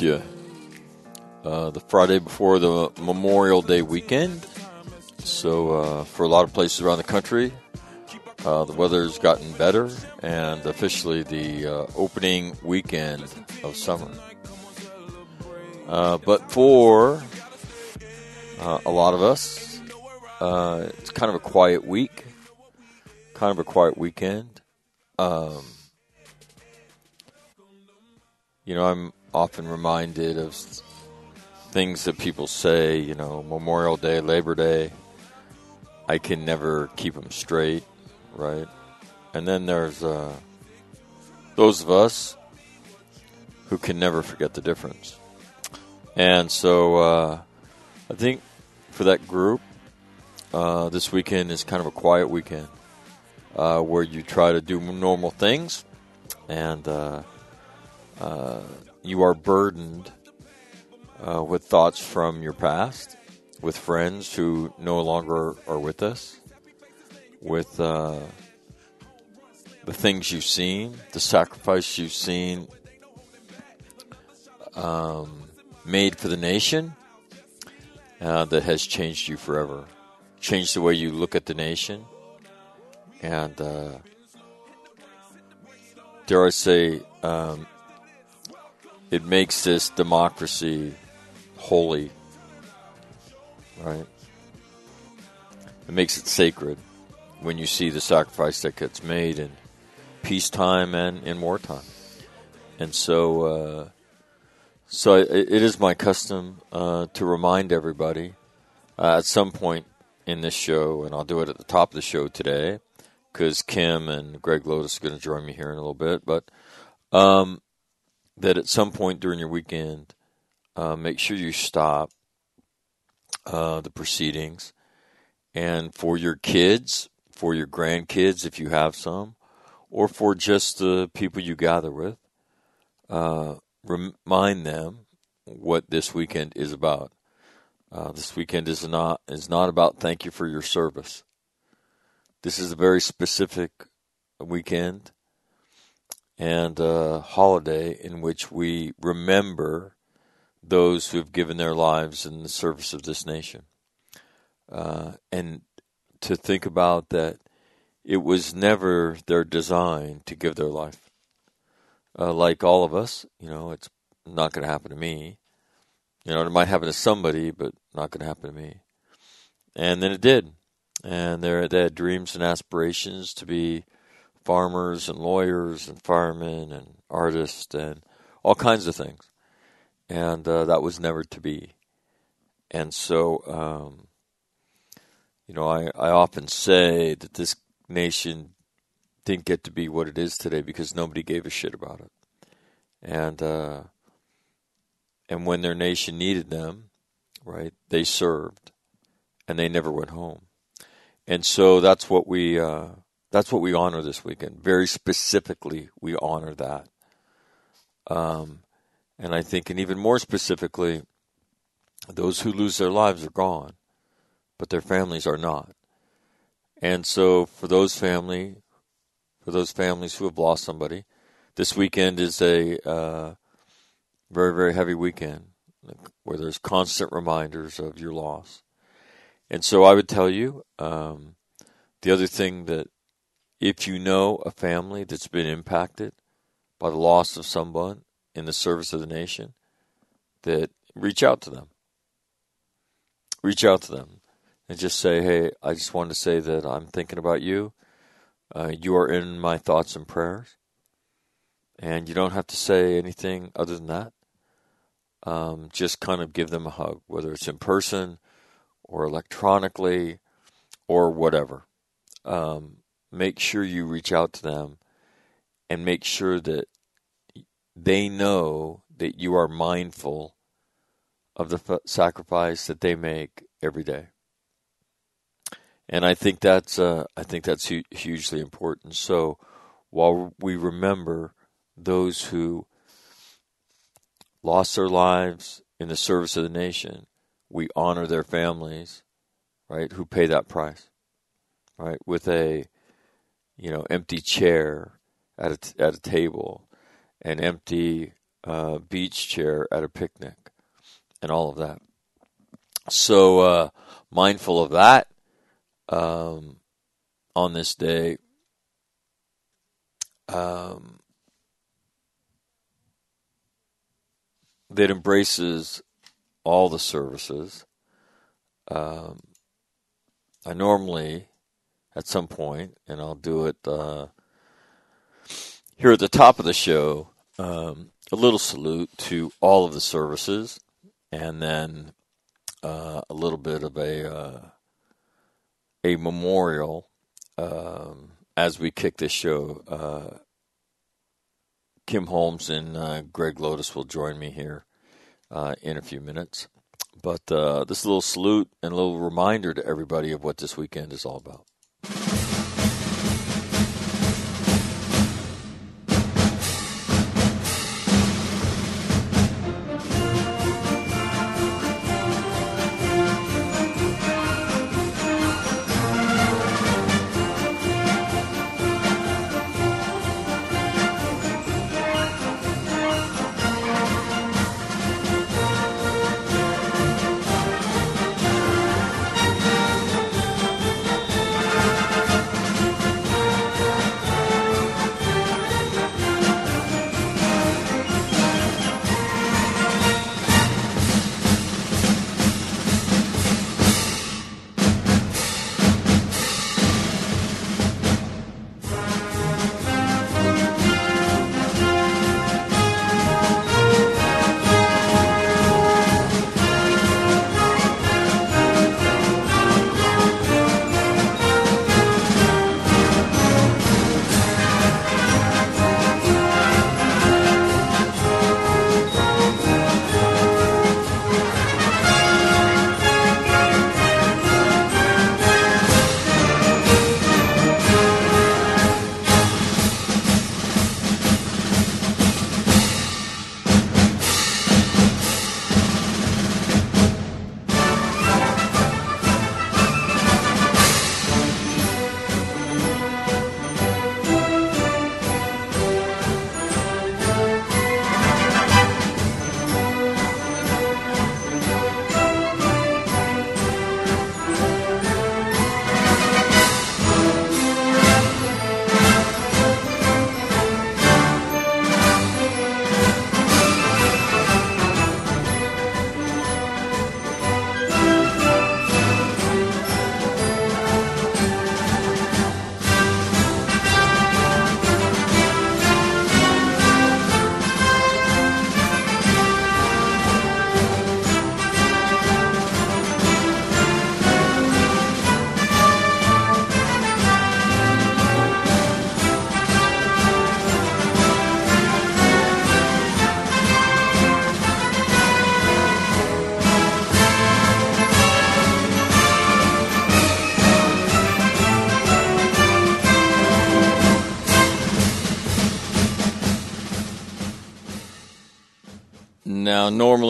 You. Uh, the Friday before the Memorial Day weekend. So, uh, for a lot of places around the country, uh, the weather's gotten better, and officially the uh, opening weekend of summer. Uh, but for uh, a lot of us, it's kind of a quiet week, kind of a quiet weekend. Um, you know, I'm often reminded of things that people say, you know, Memorial Day, Labor Day. I can never keep them straight, right? And then there's uh, those of us who can never forget the difference. And so uh, I think for that group, uh, this weekend is kind of a quiet weekend uh, where you try to do normal things and uh, uh, you are burdened uh, with thoughts from your past, with friends who no longer are with us, with uh, the things you've seen, the sacrifice you've seen um, made for the nation uh, that has changed you forever, changed the way you look at the nation, and uh, dare I say, um, it makes this democracy holy, right? It makes it sacred when you see the sacrifice that gets made in peacetime and in wartime. And so, uh, so it, it is my custom uh, to remind everybody uh, at some point in this show, and I'll do it at the top of the show today because Kim and Greg Lotus are going to join me here in a little bit, but um, that at some point during your weekend, uh, make sure you stop uh, the proceedings. And for your kids, for your grandkids, if you have some, or for just the people you gather with, uh, remind them what this weekend is about. Uh, this weekend is not is not about thank you for your service. This is a very specific weekend and a holiday in which we remember those who have given their lives in the service of this nation. Uh, and to think about that it was never their design to give their life. Uh, like all of us, you know, it's not going to happen to me. You know, it might happen to somebody, but not going to happen to me. And then it did. And they had dreams and aspirations to be farmers and lawyers and firemen and artists and all kinds of things. And uh, that was never to be. And so, um, you know, I, I often say that this nation didn't get to be what it is today because nobody gave a shit about it. And uh, and when their nation needed them, right, they served, and they never went home. And so that's what we uh, that's what we honor this weekend. Very specifically, we honor that. Um, and I think, and even more specifically, those who lose their lives are gone, but their families are not. And so, for those family, for those families who have lost somebody, this weekend is a uh, very, very heavy weekend where there's constant reminders of your loss. And so, I would tell you um, the other thing that if you know a family that's been impacted by the loss of someone in the service of the nation, that reach out to them. Reach out to them and just say, hey, I just wanted to say that I'm thinking about you. Uh, you are in my thoughts and prayers. And you don't have to say anything other than that. Um, just kind of give them a hug, whether it's in person or electronically or whatever. Um, make sure you reach out to them and make sure that they know that you are mindful of the f- sacrifice that they make every day. And I think that's uh, I think that's hu- hugely important. So while we remember those who lost their lives in the service of the nation, we honor their families, right, who pay that price, right, with a you know, empty chair at a, at a table, an empty uh, beach chair at a picnic, and all of that. So uh, mindful of that um, on this day. Um, that embraces all the services. Um, I normally at some point, and I'll do it uh, here at the top of the show. Um, a little salute to all of the services, and then uh, a little bit of a uh, a memorial um, as we kick this show. Uh, Kim Holmes and uh, Greg Lotus will join me here uh, in a few minutes. But this little salute and a little reminder to everybody of what this weekend is all about.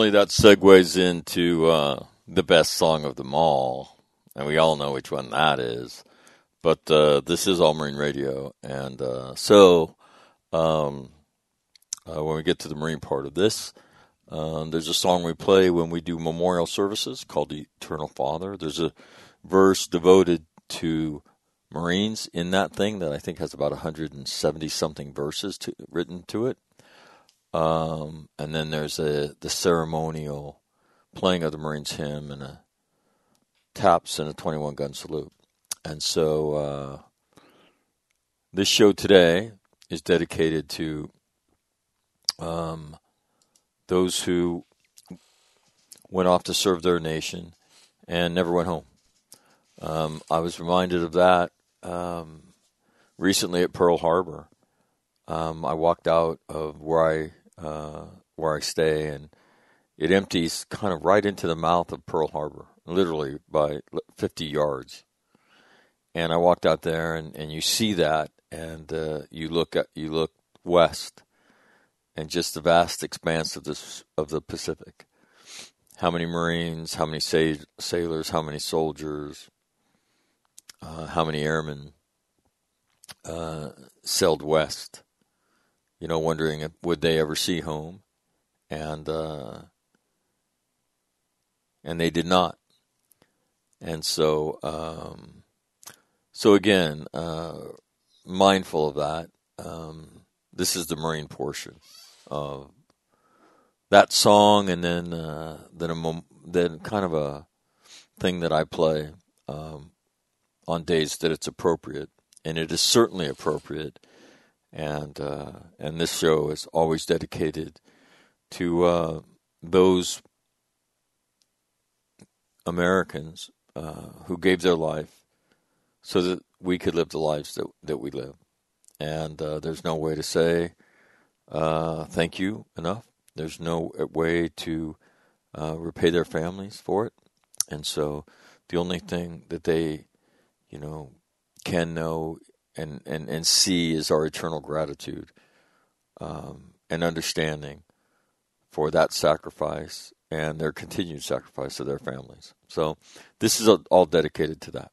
Normally that segues into uh, the best song of them all, and we all know which one that is. But uh, this is All Marine Radio, and uh, so um, uh, when we get to the Marine part of this, uh, there's a song we play when we do memorial services called Eternal Father. There's a verse devoted to Marines in that thing that I think has about 170 something verses to, written to it. Um, and then there's a the ceremonial playing of the Marines hymn and a taps and a 21 gun salute. And so uh, this show today is dedicated to um, those who went off to serve their nation and never went home. Um, I was reminded of that um, recently at Pearl Harbor. Um, I walked out of where I uh, where I stay, and it empties kind of right into the mouth of Pearl Harbor, literally by 50 yards. And I walked out there, and, and you see that, and uh, you look at you look west, and just the vast expanse of this of the Pacific. How many Marines? How many sa- sailors? How many soldiers? Uh, how many airmen uh, sailed west? You know, wondering if, would they ever see home, and uh, and they did not. And so, um, so again, uh, mindful of that. Um, this is the Marine portion of that song, and then uh, then a then kind of a thing that I play um, on days that it's appropriate, and it is certainly appropriate and uh, and this show is always dedicated to uh, those Americans uh, who gave their life so that we could live the lives that that we live. And uh, there's no way to say uh, thank you enough. There's no way to uh, repay their families for it. And so the only thing that they, you know, can know and, and, and see is our eternal gratitude um, and understanding for that sacrifice and their continued sacrifice of their families. So this is all dedicated to that.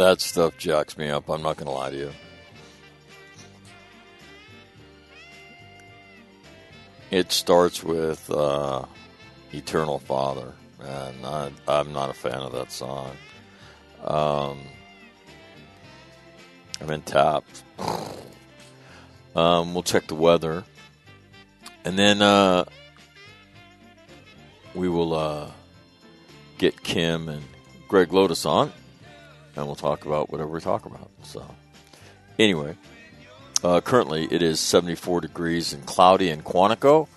That stuff jacks me up. I'm not going to lie to you. It starts with uh, Eternal Father, and I, I'm not a fan of that song. Um, I'm in tapped. Um, we'll check the weather, and then uh, we will uh, get Kim and Greg Lotus on, and we'll talk about whatever we talk about. So, anyway, uh, currently it is 74 degrees and cloudy in Quantico.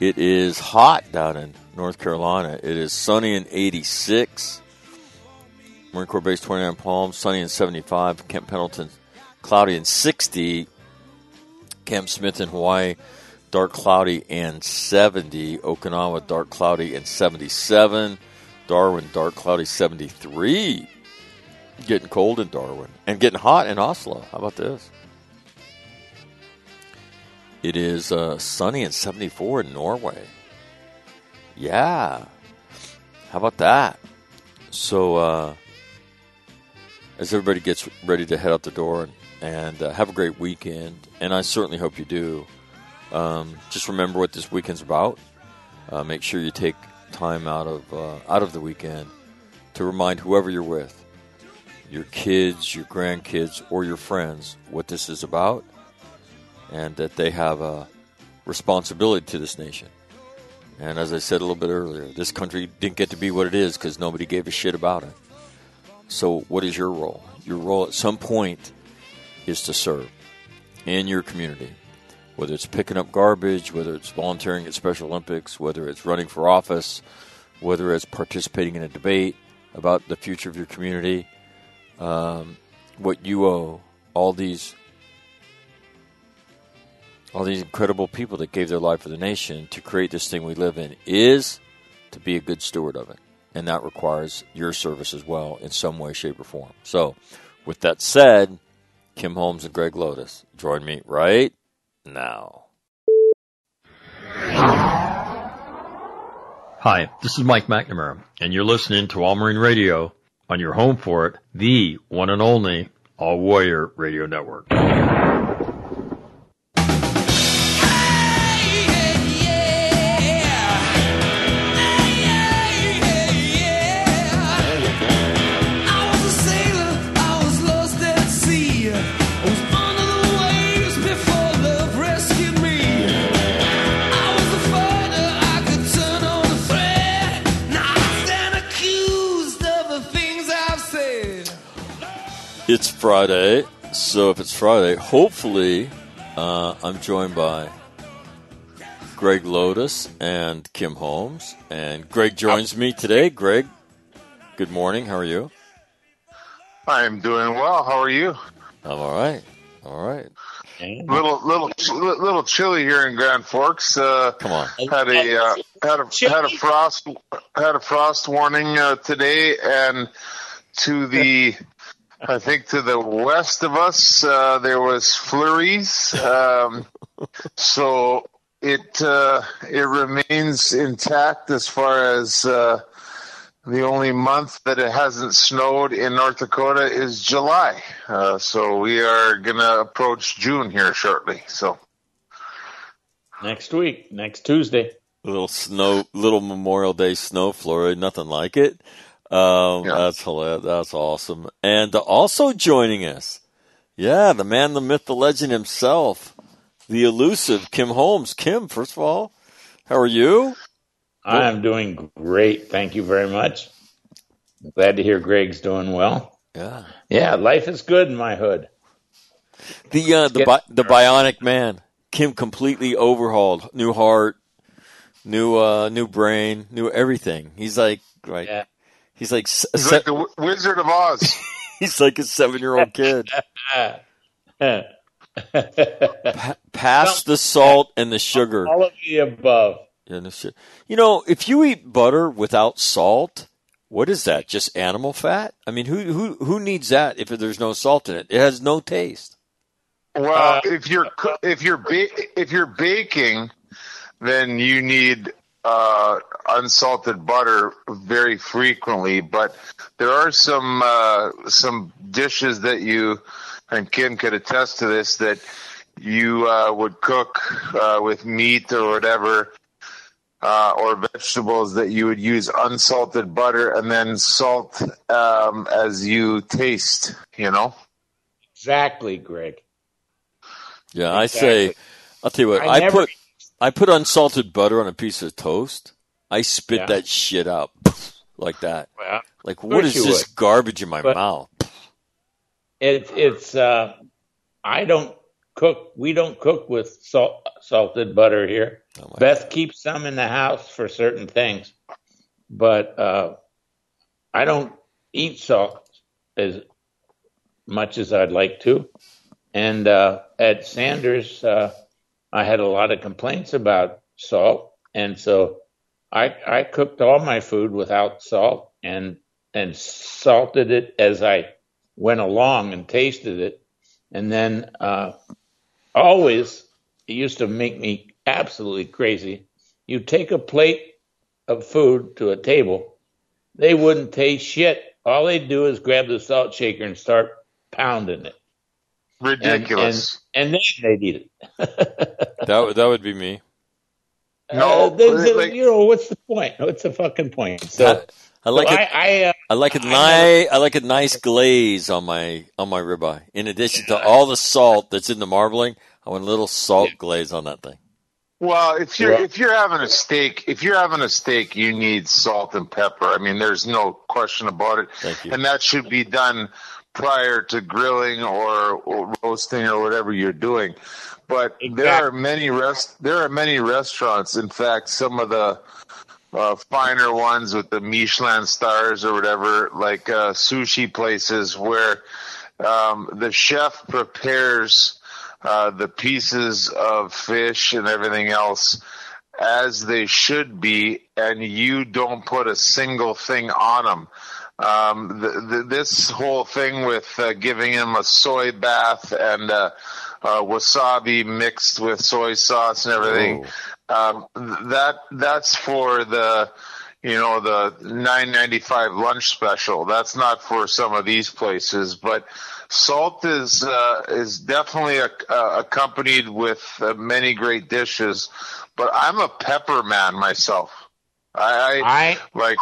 It is hot down in North Carolina. It is sunny and 86. Marine Corps Base 29 Palms, sunny and 75. Camp Pendleton, cloudy and 60. Camp Smith in Hawaii, dark cloudy and 70. Okinawa, dark cloudy and 77. Darwin, dark cloudy 73. Getting cold in Darwin. And getting hot in Oslo. How about this? It is uh, sunny and 74 in Norway. Yeah. How about that? So, uh, as everybody gets ready to head out the door and, and uh, have a great weekend, and I certainly hope you do. Um, just remember what this weekend's about. Uh, make sure you take time out of uh, out of the weekend to remind whoever you're with, your kids, your grandkids, or your friends, what this is about, and that they have a responsibility to this nation. And as I said a little bit earlier, this country didn't get to be what it is because nobody gave a shit about it. So, what is your role? Your role at some point is to serve in your community, whether it's picking up garbage, whether it's volunteering at Special Olympics, whether it's running for office, whether it's participating in a debate about the future of your community. Um, what you owe all these all these incredible people that gave their life for the nation to create this thing we live in is to be a good steward of it. And that requires your service as well in some way, shape, or form. So, with that said, Kim Holmes and Greg Lotus, join me right now. Hi, this is Mike McNamara, and you're listening to All Marine Radio on your home for it, the one and only All Warrior Radio Network. Friday, so if it's Friday, hopefully uh, I'm joined by Greg Lotus and Kim Holmes. And Greg joins me today. Greg, good morning. How are you? I'm doing well. How are you? I'm all right. All right. Little little little chilly here in Grand Forks. Uh, Come on. had a uh, had a had a frost had a frost warning uh, today, and to the I think to the west of us uh, there was flurries. Um, so it uh, it remains intact as far as uh, the only month that it hasn't snowed in North Dakota is July. Uh, so we are gonna approach June here shortly. So Next week, next Tuesday. Little snow, little Memorial Day snow flurry, nothing like it. Um, Yeah. That's hilarious. That's awesome. And also joining us, yeah, the man, the myth, the legend himself, the elusive Kim Holmes. Kim, first of all, how are you? I am doing great. Thank you very much. Glad to hear Greg's doing well. Yeah. Yeah, life is good in my hood. The uh, the bi- the bionic man, Kim, completely overhauled, new heart, new uh, new brain, new everything. He's like right. Yeah. He's like he's se- like the w- Wizard of Oz. he's like a seven year old kid. Pa- past the salt and the sugar. All of the above. Yeah, no shit. You know, if you eat butter without salt, what is that? Just animal fat? I mean, who who who needs that if there's no salt in it? It has no taste. Well, uh, if you're if you're ba- if you're baking, then you need uh, unsalted butter very frequently, but there are some uh, some dishes that you and Kim could attest to this that you uh, would cook uh, with meat or whatever. Uh, or vegetables that you would use unsalted butter and then salt um, as you taste, you know? Exactly, Greg. Yeah, I say, I'll tell you what, I I, never- put I put unsalted butter on a piece of toast. I spit Yeah. that shit out like that. Well, Like, what is this would. garbage in my But- mouth? it, it's uh, I don't cook. We don't cook with salt, salted butter here. Oh Beth keeps some in the house for certain things, but uh, I don't eat salt as much as I'd like to. And uh, at Sanders, uh, I had a lot of complaints about salt, and so I I cooked all my food without salt and and salted it as I went along and tasted it, and then uh, always it used to make me absolutely crazy. You take a plate of food to a table, they wouldn't taste shit. All they'd do is grab the salt shaker and start pounding it. And- Ridiculous. And, and, then they'd eat it. That would- that would be me. No, Uh, there's a- like- you know what's the point? What's the fucking point? So, I like so it. I, I uh, I like a I nice. I like a nice glaze on my on my ribeye. In addition to all the salt that's in the marbling, I want a little salt glaze on that thing. Well, if you're Yeah. if you're having a steak, if you're having a steak, you need salt and pepper. I mean, there's no question about it. Thank you. And that should be done prior to grilling or, or roasting or whatever you're doing. But there are many rest there are many restaurants. In fact, some of the uh, finer ones with the Michelin stars or whatever, like uh, sushi places where um, the chef prepares uh, the pieces of fish and everything else as they should be, and you don't put a single thing on them. Um, the, the, this whole thing with uh, giving him a soy bath and uh, uh, wasabi mixed with soy sauce and everything, um, th- that that's for the you know the 9.95 lunch special. That's not for some of these places, but salt is uh, is definitely a, uh, accompanied with uh, many great dishes. But I'm a pepper man myself. I, I I like.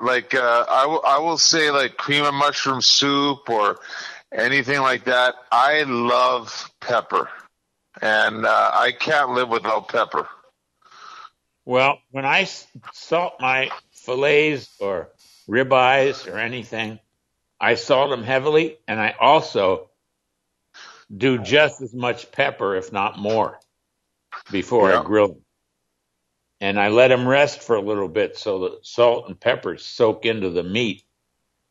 Like uh, I will I will say like cream of mushroom soup or anything like that. I love pepper, and uh, I can't live without pepper. Well, when I salt my fillets or ribeyes or anything, I salt them heavily, and I also do just as much pepper, if not more, before Yeah. I grill them. And I let them rest for a little bit so the salt and pepper soak into the meat,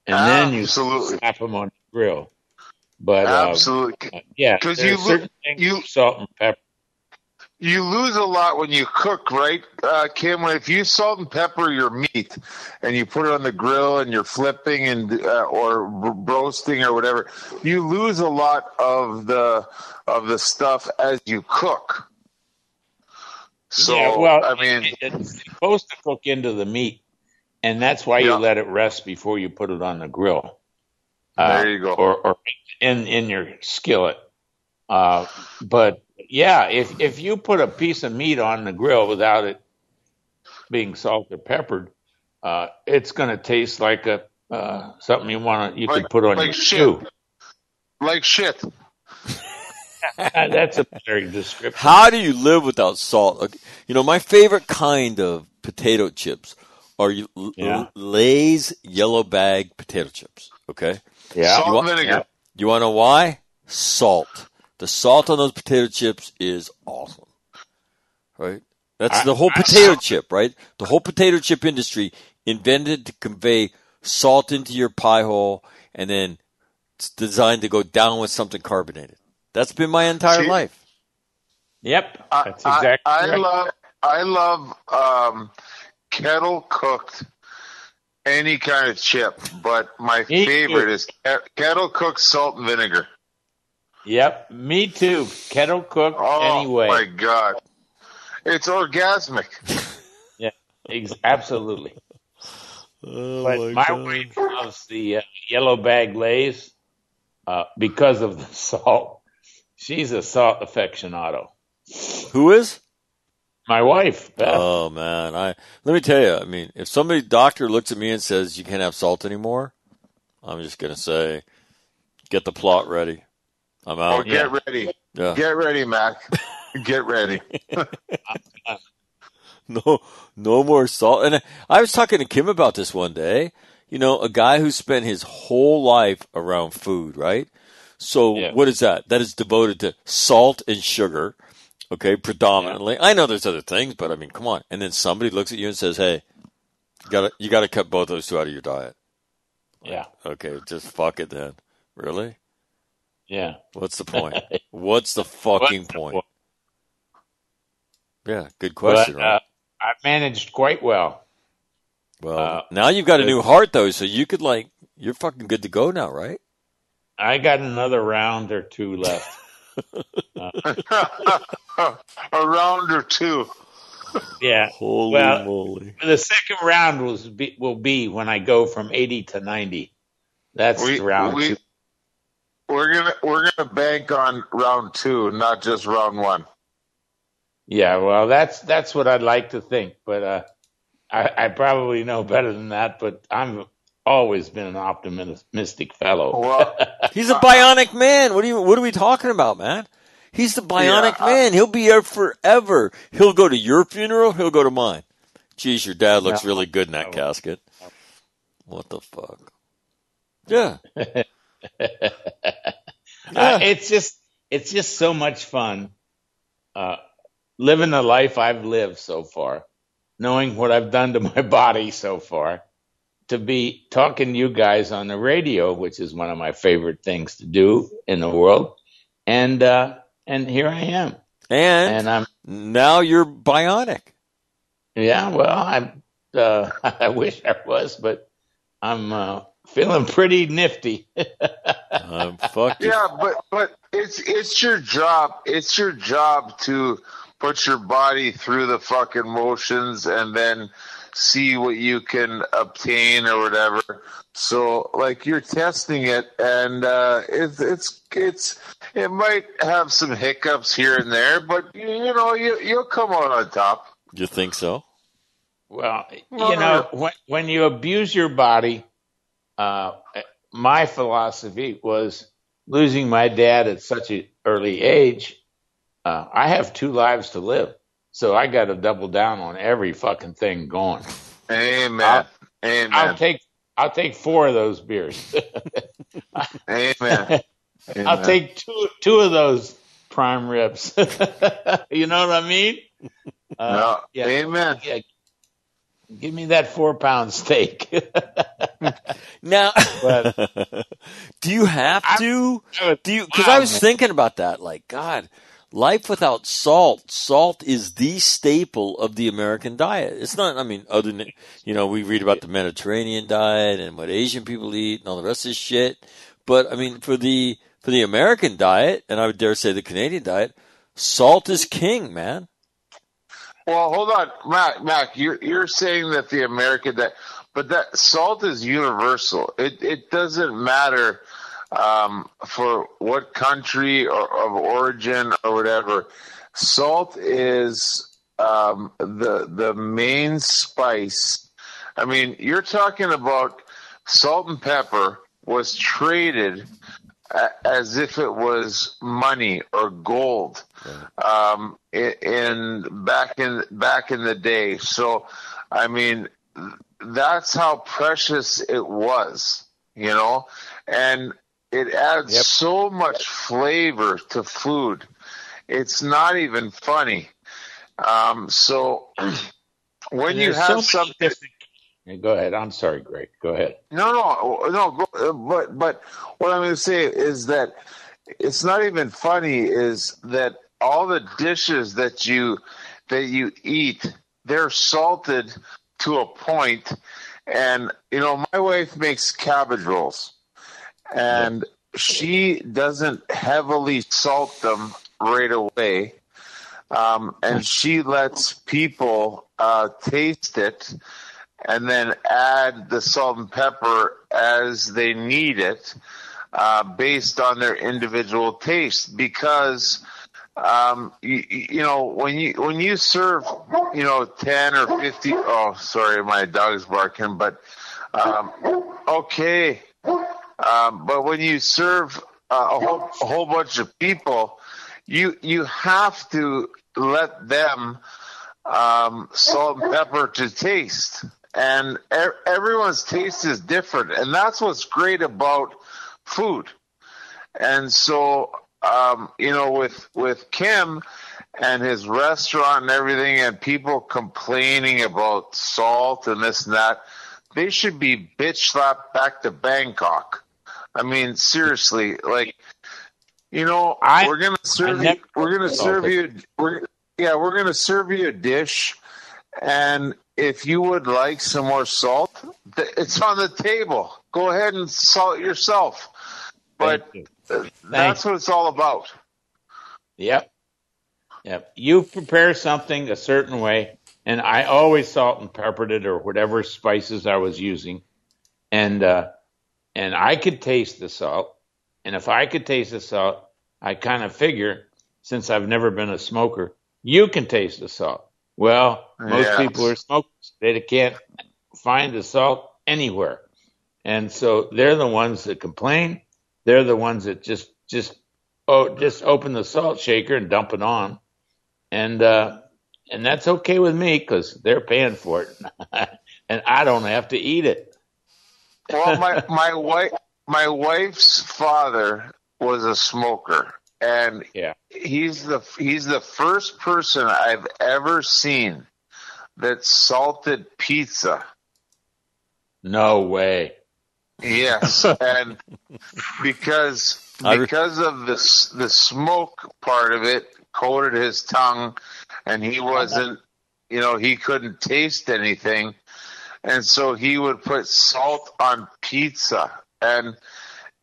and then you Absolutely. slap them on the grill. But uh, Absolutely. yeah, 'Cause there you are look- certain things you- salt and pepper. You lose a lot when you cook, right, uh, Kim? If you salt and pepper your meat and you put it on the grill and you're flipping and uh, or roasting or whatever, you lose a lot of the of the stuff as you cook. So yeah, well, I mean, it's supposed to cook into the meat, and that's why you let it rest before you put it on the grill. Uh, There you go. Or, or in in your skillet. Uh, but yeah, if if you put a piece of meat on the grill without it being salt or peppered, uh, it's going to taste like a uh, something you want to you Like- could put on like your shit. stew. like shit. That's a better description. How do you live without salt? Okay, You know, my favorite kind of potato chips are you- Yeah. Lay's yellow bag potato chips. Okay, Yeah. Salt You want- and vinegar. you want to know why? Salt. The salt on those potato chips is awesome. Right? That's I- the whole I- potato chip, right? The whole potato chip industry invented to convey salt into your pie hole and then it's designed to go down with something carbonated. That's been my entire See- life. Yep. I, That's exactly I, I right. love I love um, kettle cooked any kind of chip, but my Me favorite too. is kettle cooked salt and vinegar. Yep. Me too. Kettle cooked Oh anyway. my god, it's orgasmic. Yeah. Ex- absolutely. Oh But my my God. wife loves the uh, yellow bag Lay's uh, because of the salt. She's a salt aficionado. Who is? My wife, Beth. Oh man, I let me tell you. I mean, if somebody doctor looks at me and says you can't have salt anymore, I'm just gonna say, get the plot ready. I'm out. Oh, out. get ready. Yeah. Get ready, Mac. Get ready. No, no more salt. And I was talking to Kim about this one day. You know, a guy who spent his whole life around food, right? So Yeah. what is that? That is devoted to salt and sugar. Okay, predominantly. I know there's other things, but I mean, come on. And then somebody looks at you and says, "Hey, you got to you got to cut both those two out of your diet." yeah, Okay, just fuck it then. Really? yeah. What's the point? What's the fucking What's the point? point? Yeah, good question, but, right? uh, I managed quite well. Well, uh, now you've got a new heart though, so you could like you're fucking good to go now, right? I got another round or two left. a round or two. yeah. Holy Well- moly! The second round was be, will be when I go from 80 to 90. That's We, round we, two. we're gonna we're gonna bank on round two, not just round one. Yeah, well, that's that's what I'd like to think, but uh, I, I probably know better than that. But I'm always been an optimistic fellow. Well, He's a bionic man. What are you? What are we talking about, man? He's the bionic Yeah, I- man. He'll be here forever. He'll go to your funeral. He'll go to mine. Geez, your dad looks No. really good in that casket. What the fuck? Yeah. Uh, it's just it's just so much fun uh, living the life I've lived so far, knowing what I've done to my body so far, to be talking to you guys on the radio, which is one of my favorite things to do in the world, and uh, and here I am, And, and I'm now you're bionic. yeah, well, I'm uh, I wish I was, but I'm uh, feeling pretty nifty. Um, fuck you. yeah, but but it's it's your job. It's your job to put your body through the fucking motions and then see what you can obtain or whatever. So like you're testing it, and uh, it's it's it's it might have some hiccups here and there, but you, you know you you'll come out on top. You think so? Well, Well, you know, when when you abuse your body, uh, my philosophy was losing my dad at such an early age. Uh, I have two lives to live, so I got to double down on every fucking thing going. Amen. I'll- Amen. I'll take I'll take four of those beers. Amen. I'll take two two of those prime ribs. you know what I mean? Uh, No, yeah. Amen. yeah. Give me that four pound steak. Now, But- do you have I'm- to? Do you? Because Wow, I was man. thinking about that. Like, God, life without salt. Salt is the staple of the American diet. It's not. I mean, other than you know, we read about the Mediterranean diet and what Asian people eat and all the rest of this shit. But I mean, for the for the American diet, and I would dare say the Canadian diet, salt is king, man. Well, hold on, Mac. Mac, you're you're saying that the American that, but that salt is universal. It it doesn't matter um, for what country or of origin or whatever. Salt is um, the the main spice. I mean, you're talking about salt and pepper was traded as if it was money or gold um, in, back in back in the day. So, I mean, that's how precious it was, you know, and it adds Yep. so much flavor to food. It's not even funny. Um, so when you so have many something, different- Go ahead. I'm sorry, Greg. Go ahead. no, no, no. But but what I'm going to say is that it's not even funny. Is that all the dishes that you that you eat? They're salted to a point, and you know my wife makes cabbage rolls, and she doesn't heavily salt them right away. um, and she lets people uh, taste it and then add the salt and pepper as they need it uh, based on their individual taste. Because um, you, you know when you when you serve you know 10 or 50 oh sorry my dog's barking but um, okay um, but when you serve uh, a whole, a whole bunch of people you you have to let them um, salt and pepper to taste. And er- everyone's taste is different. And that's what's great about food. And so um, you know with with kim and his restaurant and everything and people complaining about salt and this and that they should be bitch slapped back to bangkok i mean seriously like you know I- we're gonna serve you we're gonna serve you we're yeah we're gonna serve you a dish and if you would like some more salt, it's on the table. Go ahead and salt yourself. But you. that's what it's all about. Yep. Yep. You prepare something a certain way, and I always salt and peppered it or whatever spices I was using, and uh, and I could taste the salt, and if I could taste the salt, I kind of figure since I've never been a smoker, you can taste the salt. Well, most Yes. people are smokers; they can't find the salt anywhere, and so they're the ones that complain. They're the ones that just just oh just open the salt shaker and dump it on, and uh, and that's okay with me because they're paying for it, and I don't have to eat it. Well, my my wife my wife's father was a smoker, and Yeah. he's the he's the first person I've ever seen that salted pizza. No way. Yes, and because because of the the smoke part of it coated his tongue, and he wasn't, you know, he couldn't taste anything, and so he would put salt on pizza, and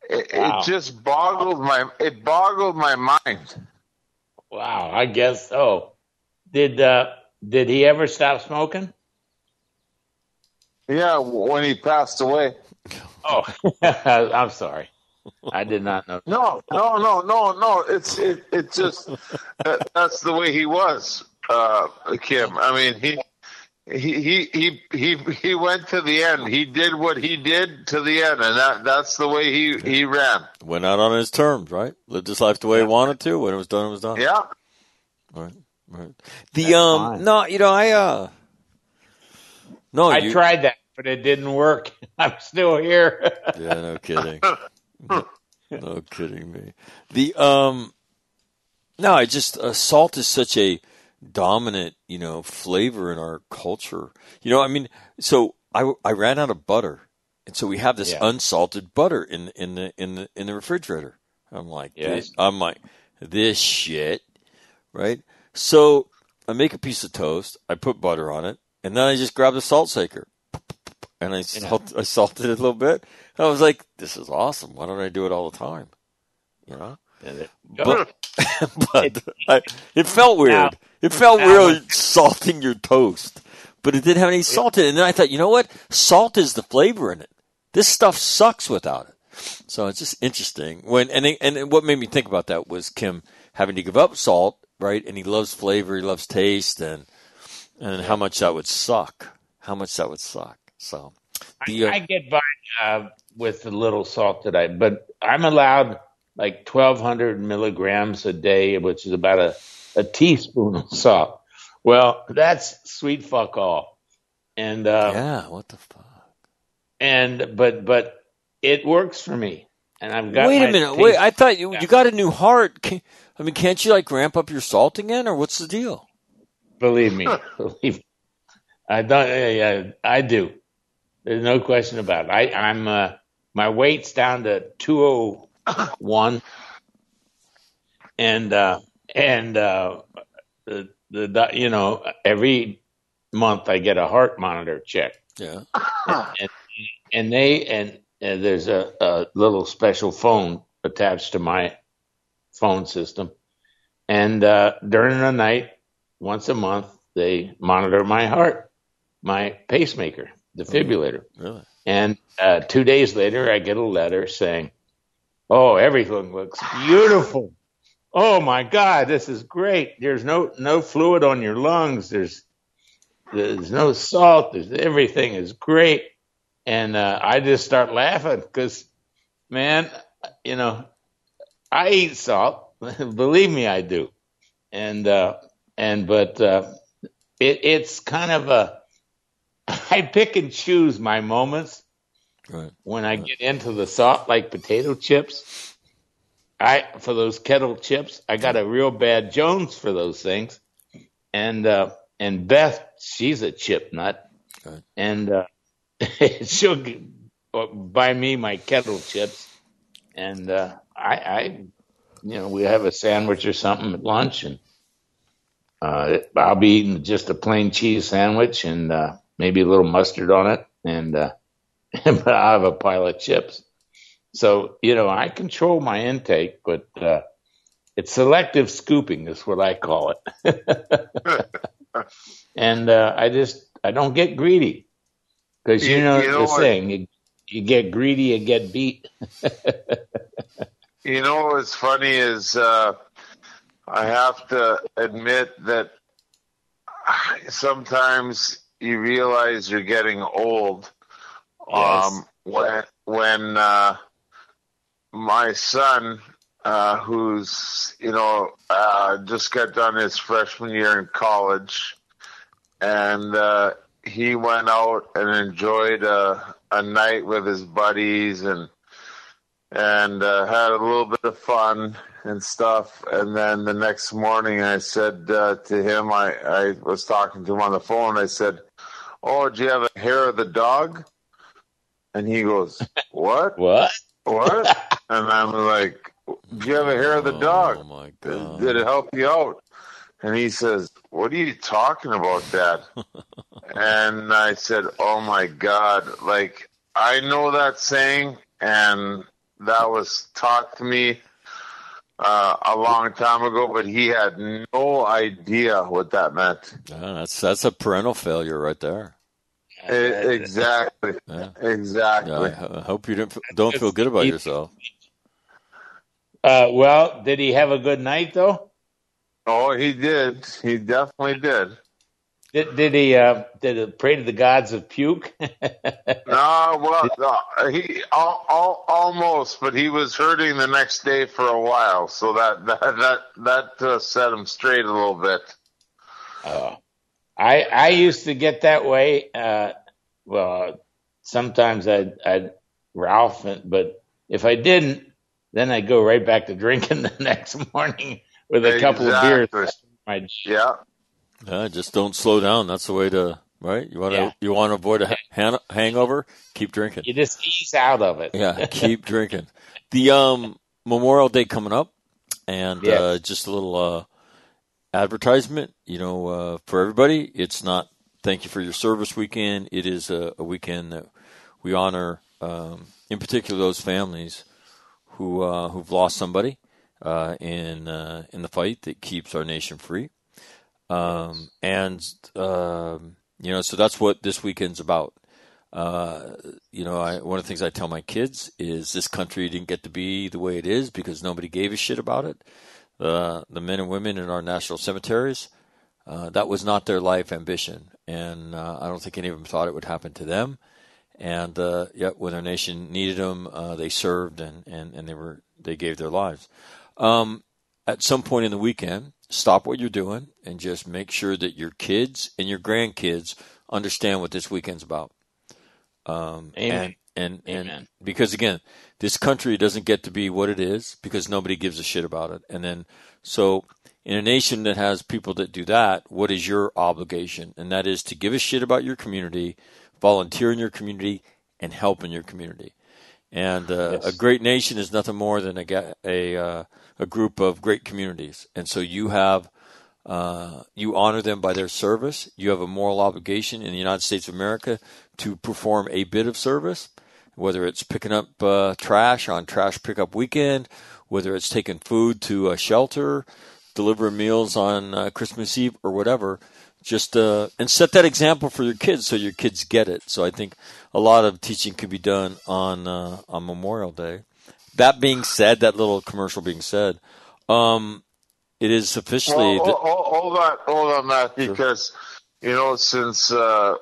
it, Wow. it just boggled my it boggled my mind. Wow, I guess so. Did uh, did he ever stop smoking? Yeah, when he passed away. Oh, I'm sorry. I did not know. No, no, no, no, no. It's it. It just that, that's the way he was, uh, Kim. I mean, he. He, he he he he went to the end. He did what he did to the end, and that that's the way he he ran. Went out on his terms, right? Lived his life the way he wanted to. When it was done, it was done. Yeah, Right. Right. The That's um fine. no, you know, I uh no, I you, tried that, but it didn't work. I'm still here. Yeah, no kidding. no kidding me. The um no, I just uh, salt is such a dominant, you know, flavor in our culture. You know, I mean, so I I ran out of butter. And so we have this Yeah. unsalted butter in in the in the in the refrigerator. I'm like, Yes. this, I'm like this shit, right? So I make a piece of toast, I put butter on it, and then I just grab the salt shaker and I salt, I salted it a little bit. And I was like, "This is awesome. Why don't I do it all the time?" You know, but but I, it felt weird. Now- it felt now- weird salting your toast, but it didn't have any salt in it. And then I thought, you know what? Salt is the flavor in it. This stuff sucks without it. So it's just interesting. When and it- and what made me think about that was Kim having to give up salt, right? And he loves flavor, he loves taste, and and how much that would suck. How much that would suck. So the uh, I get by uh, with a little salt today, but I'm allowed like 1,200 milligrams a day, which is about a, a teaspoon of salt. Well, that's sweet fuck all. And, uh, yeah, what the fuck? and, but, but it works for me. And I've got Wait a minute. taste- Wait, I thought you you got a new heart. Can, I mean, can't you like ramp up your salt again, or what's the deal? Believe me, believe me. I don't. Yeah, yeah, I do. There's no question about it. I, I'm. Uh, my weight's down to 201, and uh, and uh, the the you know every month I get a heart monitor check, Yeah. and and they and, and there's a, a little special phone attached to my phone system, and uh, during the night once a month they monitor my heart, my pacemaker, defibrillator. Really? And uh, two days later, I get a letter saying, "Oh, everything looks beautiful. Oh my God, this is great. There's no no fluid on your lungs. There's there's no salt. There's everything is great." And uh, I just start laughing because, man, you know, I eat salt. Believe me, I do. And uh, and but uh, it, it's kind of a I pick and choose my moments Right. when I get into the salt like potato chips. I for those kettle chips, I got a real bad Jones for those things, and uh, and Beth, she's a chip nut, Right. and uh, she'll uh, buy me my kettle chips, and uh, I, I, you know, we have a sandwich or something at lunch, and uh, I'll be eating just a plain cheese sandwich and uh, maybe a little mustard on it, and uh, but I have a pile of chips. So you know, I control my intake, but uh, it's selective scooping is what I call it. and uh, I just I don't get greedy because you You- know you know the what- saying: you, you get greedy, you get beat. You know what's funny is uh, I have to admit that sometimes you realize you're getting old. Um, when when uh, my son, uh, who's you know uh, just got done his freshman year in college, and uh, he went out and enjoyed a, a night with his buddies and and uh, had a little bit of fun and stuff. And then the next morning, I said uh, to him, I, I was talking to him on the phone. I said, "Oh, do you have a hair of the dog?" And he goes, "What? What? What?" and I'm like, "Do you have a hair of the Oh dog? my god. Did it help you out?" And he says, "What are you talking about, Dad?" and I said, "Oh my God! Like I know that saying, and that was taught to me uh, a long time ago, but he had no idea what that meant. Yeah, that's that's a parental failure right there. Exactly, Yeah. exactly. Yeah, I, I hope you don't don't feel good about yourself. Uh, well, did he have a good night though? Oh, he did. He definitely did. Did, did he uh, did he pray to the gods of puke? No, well, no, he al- al- almost, but he was hurting the next day for a while, so that that that that uh, set him straight a little bit. Uh, I I used to get that way. Uh, well, sometimes I'd, I'd Ralph, but if I didn't, then I'd go right back to drinking the next morning with a couple of beers. Exactly. My Yeah, Yeah, just don't slow down. That's the way to right. You want to Yeah. you want to avoid a han- hangover. Keep drinking. you just ease out of it. Yeah, keep drinking. The um Memorial Day coming up, and Yes. uh, just a little uh, advertisement. You know, uh, for everybody, it's not thank you for your service weekend. It is a, a weekend that we honor, um, in particular, those families who uh, who've lost somebody uh, in uh, in the fight that keeps our nation free. Um, and um, you know, so that's what this weekend's about. Uh, you know, I, one of the things I tell my kids is this country didn't get to be the way it is because nobody gave a shit about it. Uh, the men and women in our national cemeteries, uh, that was not their life ambition, and uh, I don't think any of them thought it would happen to them. And uh, yet, when their nation needed them, uh, they served and, and, and they were they gave their lives. Um, at some point in the weekend, stop what you're doing and just make sure that your kids and your grandkids understand what this weekend's about. Um, Amen. And, and, Amen. and because again, this country doesn't get to be what it is because nobody gives a shit about it. And then, so in a nation that has people that do that, what is your obligation? And that is to give a shit about your community, volunteer in your community, and help in your community. And uh, Yes. a great nation is nothing more than a a uh, a group of great communities. And so you have uh, you honor them by their service. You have a moral obligation in the United States of America to perform a bit of service, whether it's picking up uh, trash on trash pickup weekend, whether it's taking food to a shelter, delivering meals on uh, Christmas Eve or whatever. Just uh, and set that example for your kids so your kids get it. So I think a lot of teaching could be done on uh, on Memorial Day. That being said, that little commercial being said, um, it is officially. Well, hold, hold on, hold on, Matt, because you know since uh,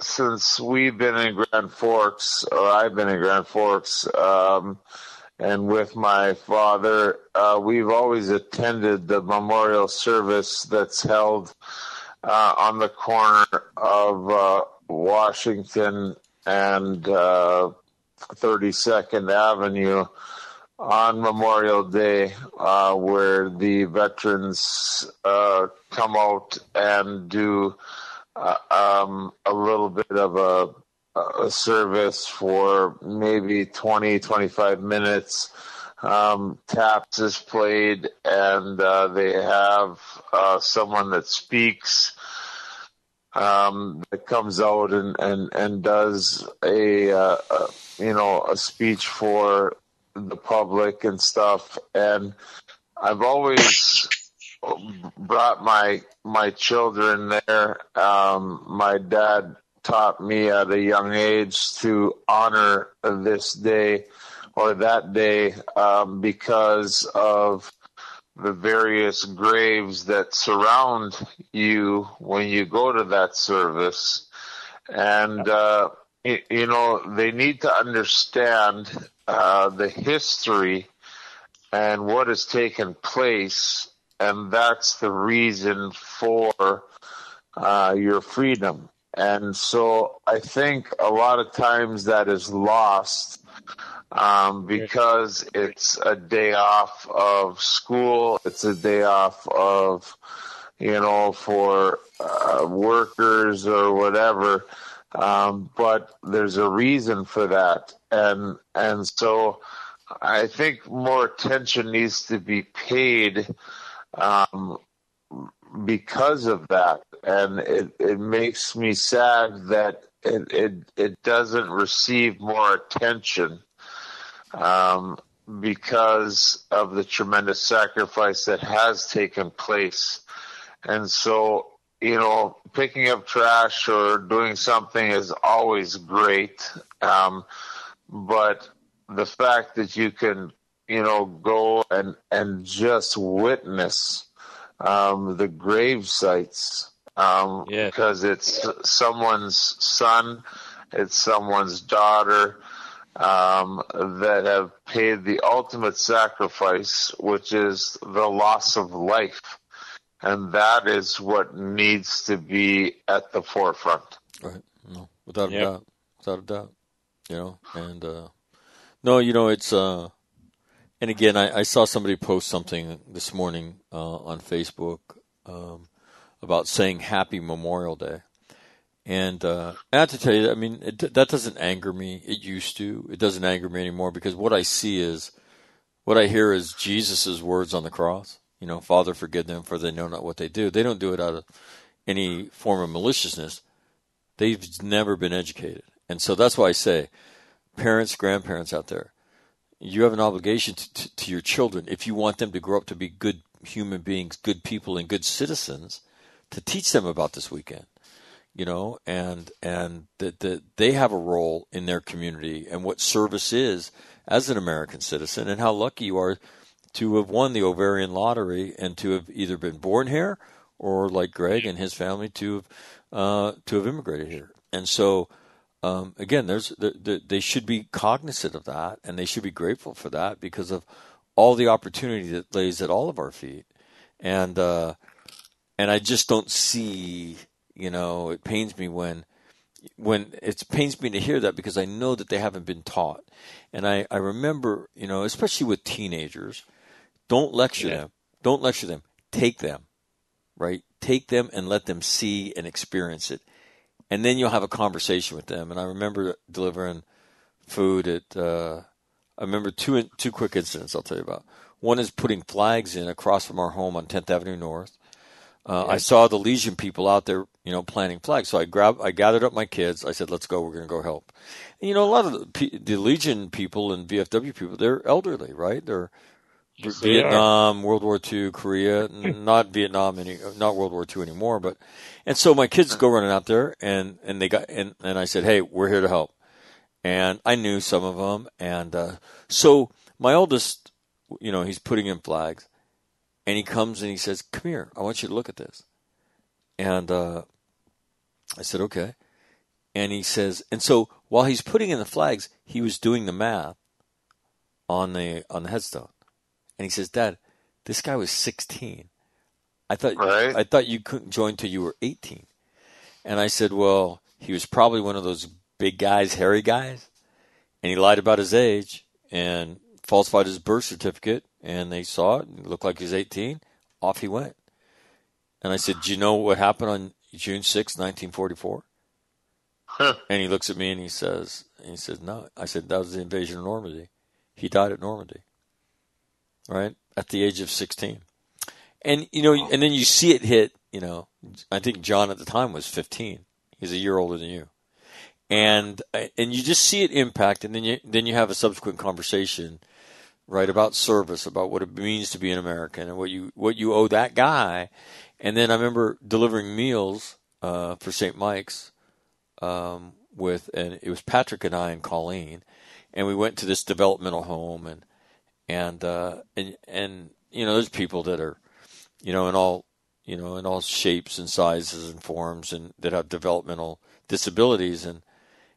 since we've been in Grand Forks, or I've been in Grand Forks, um, and with my father, uh, we've always attended the memorial service that's held uh, on the corner of uh, Washington and 32nd uh, Avenue on Memorial Day, uh, where the veterans uh, come out and do uh, um, a little bit of a, a, service for maybe 20, 25 minutes. Um, taps is played, and uh, they have uh, someone that speaks. Um, that comes out and, and, and does a, uh, a you know a speech for the public and stuff. And I've always brought my my children there. Um, my dad taught me at a young age to honor this day or that day um, because of the various graves that surround you when you go to that service. And, uh, you know, they need to understand uh, the history and what has taken place, and that's the reason for uh, your freedom. And so I think a lot of times that is lost um, because it's a day off of school, it's a day off of, you know, for uh, workers or whatever. Um, but there's a reason for that, and and so I think more attention needs to be paid um, because of that, and it it makes me sad that it it, it doesn't receive more attention. Um, because of the tremendous sacrifice that has taken place. And so you know, picking up trash or doing something is always great. Um, but the fact that you can, you know, go and, and just witness, um, the grave sites, um, Yeah. because it's someone's son, it's someone's daughter, um, that have paid the ultimate sacrifice, which is the loss of life and that is what needs to be at the forefront. Right. No, without a Yep. doubt. Without a doubt. You know, and uh no, you know, it's uh and again I, I saw somebody post something this morning uh on Facebook um about saying happy Memorial Day. And uh I have to tell you, I mean, it, that doesn't anger me. It used to. It doesn't anger me anymore because what I see is what I hear is Jesus' words on the cross. You know, Father, forgive them, for they know not what they do. They don't do it out of any form of maliciousness. They've never been educated. And so that's why I say, parents, grandparents out there, you have an obligation to, to, to your children if you want them to grow up to be good human beings, good people, and good citizens, to teach them about this weekend. You know, and and that that they have a role in their community and what service is as an American citizen, and how lucky you are to have won the ovarian lottery and to have either been born here or like Greg and his family to have uh, to have immigrated here. And so um, again, there's the, the, they should be cognizant of that and they should be grateful for that because of all the opportunity that lays at all of our feet. And uh, and I just don't see, you know, it pains me when when it pains me to hear that because I know that they haven't been taught. And I, I remember, you know, especially with teenagers, don't lecture Yeah. them. Don't lecture them. Take them, right? Take them and let them see and experience it. And then you'll have a conversation with them. And I remember delivering food at, uh, I remember two, two quick incidents I'll tell you about. One is putting flags in across from our home on 10th Avenue North. Uh, I saw the Legion people out there, you know, planting flags. So I grabbed, I gathered up my kids. I said, "Let's go. We're going to go help." And, you know, a lot of the, the Legion people and VFW people, they're elderly, right? They are. Vietnam, World War II, Korea, not Vietnam any, not World War II anymore, but, and so my kids go running out there and, and they got, and, and I said, Hey, we're here to help. And I knew some of them. And, uh, so my oldest, you know, he's putting in flags and he comes and he says, come here, I want you to look at this. And, uh, I said, okay. And he says, and so while he's putting in the flags, he was doing the math on the, on the headstone. And he says, Dad, this guy was 16. I thought Right. I thought you couldn't join till you were 18. And I said, well, he was probably one of those big guys, hairy guys, and he lied about his age and falsified his birth certificate. And they saw it. It looked like he was 18. Off he went. And I said, do you know what happened on June 6, 1944? Huh. And he looks at me and he says, he says, no. I said, that was the invasion of Normandy. He died at Normandy right? At the age of 16. And, you know, and then you see it hit, you know, I think John at the time was 15. He's a year older than you. And, and you just see it impact and then you, then you have a subsequent conversation, right, about service, about what it means to be an American and what you, what you owe that guy. And then I remember delivering meals, uh, for St. Mike's, um, with, and it was Patrick and I and Colleen, and we went to this developmental home and, and uh, and and you know there's people that are you know in all you know in all shapes and sizes and forms and that have developmental disabilities. And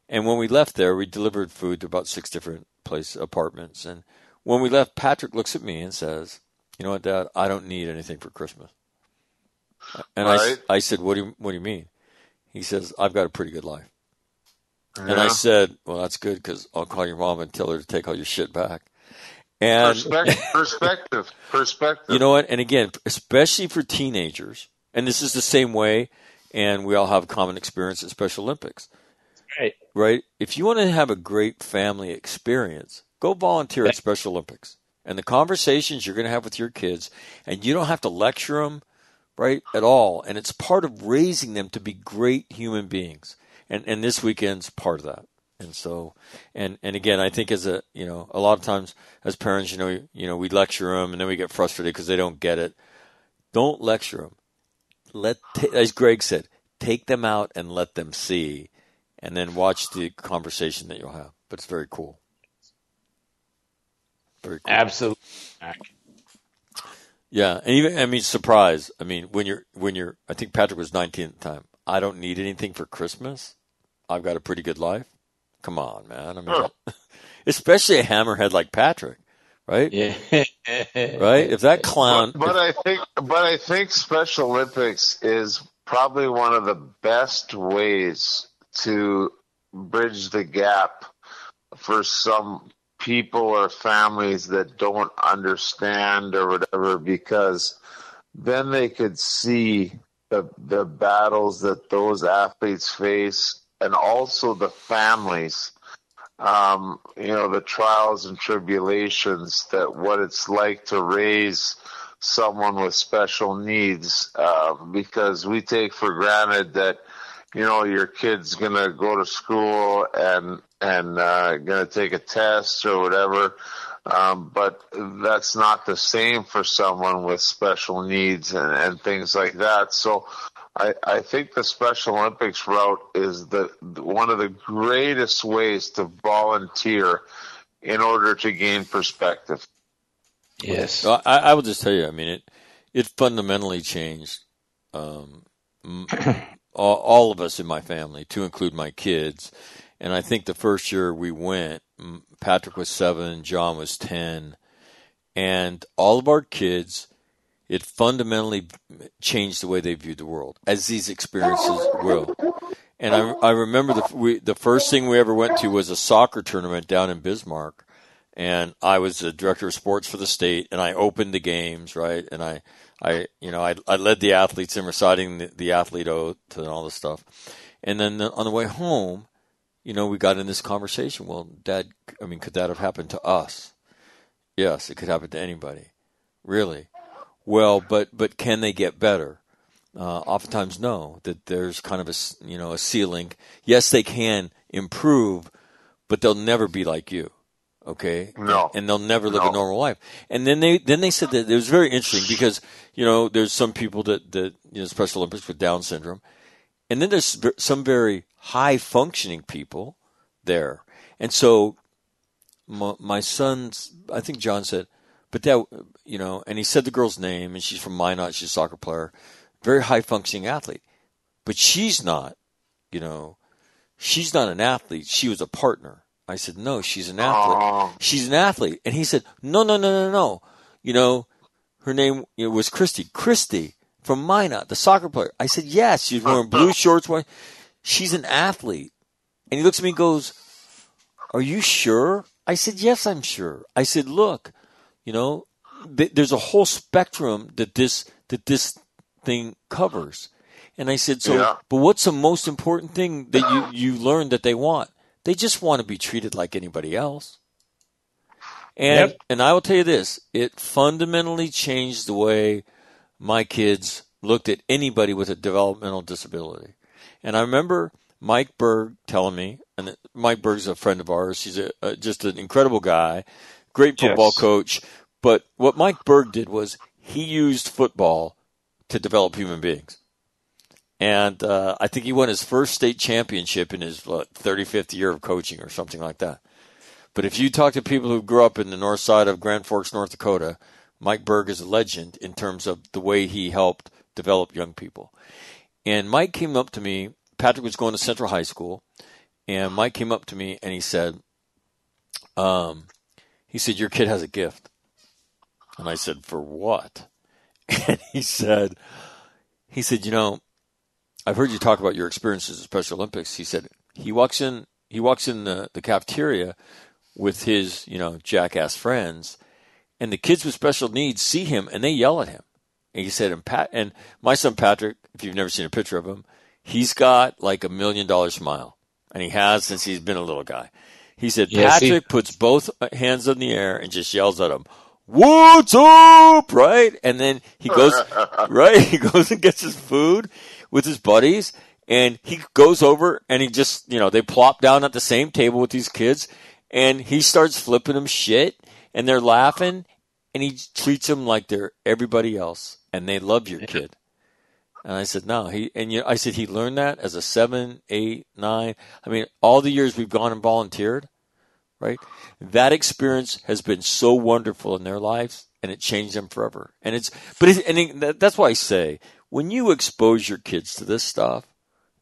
and when we left there we delivered food to about six different place apartments. And when we left Patrick looks at me and says you know what dad? I don't need anything for Christmas. And I, Right. I said what do you what do you mean? He says I've got a pretty good life. And I said well that's good because I'll call your mom and tell her to take all your shit back and Perspective, perspective, perspective. you know what? And again, especially for teenagers, and this is the same way, and we all have common experience at Special Olympics, Right. right? If you want to have a great family experience, go volunteer at Special Olympics. And the conversations you're going to have with your kids, and you don't have to lecture them, right, at all. And it's part of raising them to be great human beings. And and this weekend's part of that. And so, and and again, I think as a you know, a lot of times as parents, you know, you know, we lecture them and then we get frustrated because they don't get it. Don't lecture them. Let ta- as Greg said, take them out and let them see, and then watch the conversation that you'll have. But it's very cool. Very cool. Absolutely. Yeah, and even I mean, surprise. I mean, when you're when you're, I think Patrick was 19 at the time. I don't need anything for Christmas. I've got a pretty good life. Come on, man. I mean, especially a hammerhead like Patrick, right? Yeah. Right? If that clown, But, but I think, but I think Special Olympics is probably one of the best ways to bridge the gap for some people or families that don't understand or whatever, because then they could see the the battles that those athletes face, and also the families um, you know, the trials and tribulations that what it's like to raise someone with special needs, uh, because we take for granted that, you know, your kid's gonna go to school and, and, uh, gonna take a test or whatever. Um, but that's not the same for someone with special needs and, and things like that. So, I, I think the Special Olympics route is the one of the greatest ways to volunteer in order to gain perspective. yes. I, I will just tell you. I mean, it it fundamentally changed um, all, all of us in my family, to include my kids. And I think the first year we went, Patrick was seven, John was ten, and all of our kids. It fundamentally changed the way they viewed the world, as these experiences will. And I, I remember the we, the first thing we ever went to was a soccer tournament down in Bismarck, and I was the director of sports for the state, and I opened the games, right? And I, I, you know, I, I led the athletes in reciting the, the athlete oath and all this stuff. And then the, on the way home, you know, we got in this conversation. Well, Dad, I mean, could that have happened to us? Yes, it could happen to anybody. Really? Well, but but can they get better? Uh, oftentimes, no. That there's kind of a you know a ceiling. Yes, they can improve, but they'll never be like you. Okay. No. And, and they'll never live No. a normal life. And then they then they said that it was very interesting because you know there's some people that that you know Special Olympics with Down syndrome, and then there's some very high functioning people there, and so my, my son's I think John said, but that you know, and he said the girl's name, and she's from Minot, she's a soccer player, very high functioning athlete, but she's not, you know, she's not an athlete. She was a partner. I said, no, she's an athlete. Oh. She's an athlete. And he said, no, no, no, no, no. You know, her name you know, was Christy. Christy from Minot, the soccer player. I said, yes, she's wearing blue shorts. White. She's an athlete. And he looks at me and goes, are you sure? I said, yes, I'm sure. I said, look, you know, th- there's a whole spectrum that this, that this thing covers. And I said, so, Yeah. but what's the most important thing that you, you learned that they want? They just want to be treated like anybody else. And Yep. and I will tell you this, it fundamentally changed the way my kids looked at anybody with a developmental disability. And I remember Mike Berg telling me, and Mike Berg's a friend of ours. He's a, a just an incredible guy, great football Yes. coach. But what Mike Berg did was he used football to develop human beings. And uh, I think he won his first state championship in his what, 35th year of coaching or something like that. But if you talk to people who grew up in the north side of Grand Forks, North Dakota, Mike Berg is a legend in terms of the way he helped develop young people. And Mike came up to me. Patrick was going to Central High School, and Mike came up to me and he said, um, he said, your kid has a gift. And I said, for what? And he said, he said, you know, I've heard you talk about your experiences at Special Olympics. He said he walks in he walks in the, the cafeteria with his, you know, jackass friends and the kids with special needs see him and they yell at him. And he said and Pat and my son Patrick, if you've never seen a picture of him, he's got like a million dollar smile. And he has since he's been a little guy. He said Yes, he- Patrick puts both uh, hands in the air and just yells at him, What's up? Right? And then he goes right? He goes and gets his food with his buddies and he goes over and he just, you know, they plop down at the same table with these kids and he starts flipping them shit and they're laughing and he treats them like they're everybody else and they love your kid. And I said, no, he, and you know, I said, he learned that as a seven, eight, nine. I mean, all the years we've gone and volunteered, right? That experience has been so wonderful in their lives and it changed them forever. And it's, but it, and it, that's why I say, when you expose your kids to this stuff,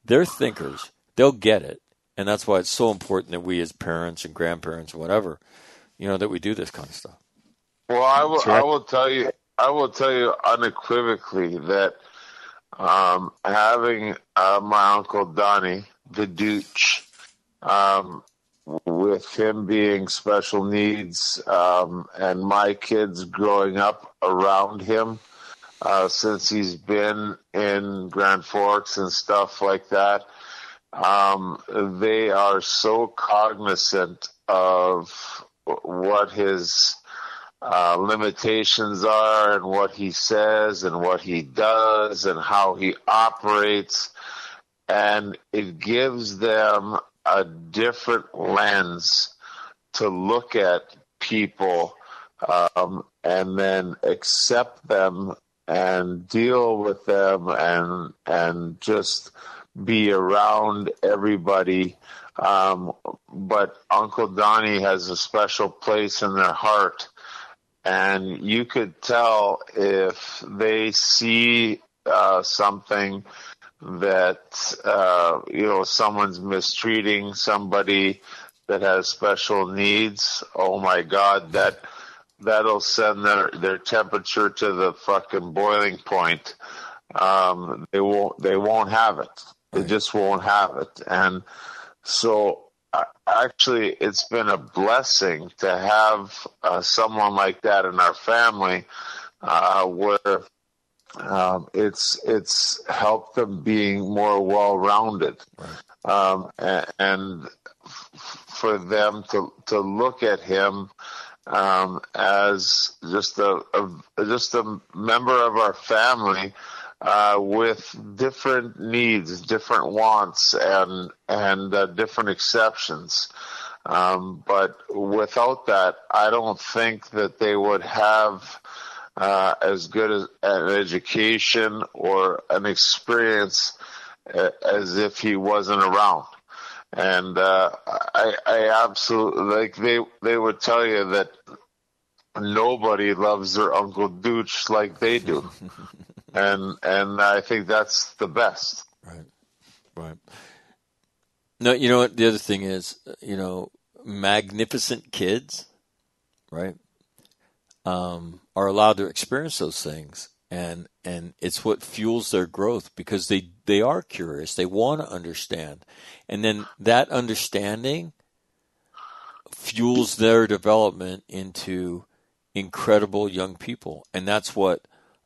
they're thinkers. They'll get it. And that's why it's so important that we as parents and grandparents and whatever, you know, that we do this kind of stuff. Well, I will. Right. I will tell you. I will tell you unequivocally that um, having uh, my uncle Donnie, the Dooch, um, with him being special needs um, and my kids growing up around him uh, since he's been in Grand Forks and stuff like that, um, they are so cognizant of what his uh, limitations are and what he says and what he does and how he operates. And it gives them a different lens to look at people um, and then accept them and deal with them and and just be around everybody. Um, but Uncle Donnie has a special place in their heart and you could tell if they see uh, something that uh, you know someone's mistreating somebody that has special needs. Oh my God, that that'll send their their temperature to the fucking boiling point. Um, they won't they won't have it. They just won't have it, and so actually, it's been a blessing to have uh, someone like that in our family, uh, where um, it's it's helped them being more well rounded, um, and, and for them to to look at him um, as just a, a just a member of our family uh, with different needs, different wants, and and uh, different exceptions. Um, but without that, I don't think that they would have uh, as good as an education or an experience uh, as if he wasn't around. And uh, I, I absolutely like they they would tell you that nobody loves their Uncle Dooch like they do, and and I think that's the best. Right, right. No, you know what? The other thing is, you know, magnificent kids, right, um, are allowed to experience those things, and and it's what fuels their growth because they they are curious, they want to understand, and then that understanding fuels their development into incredible young people, and that's what.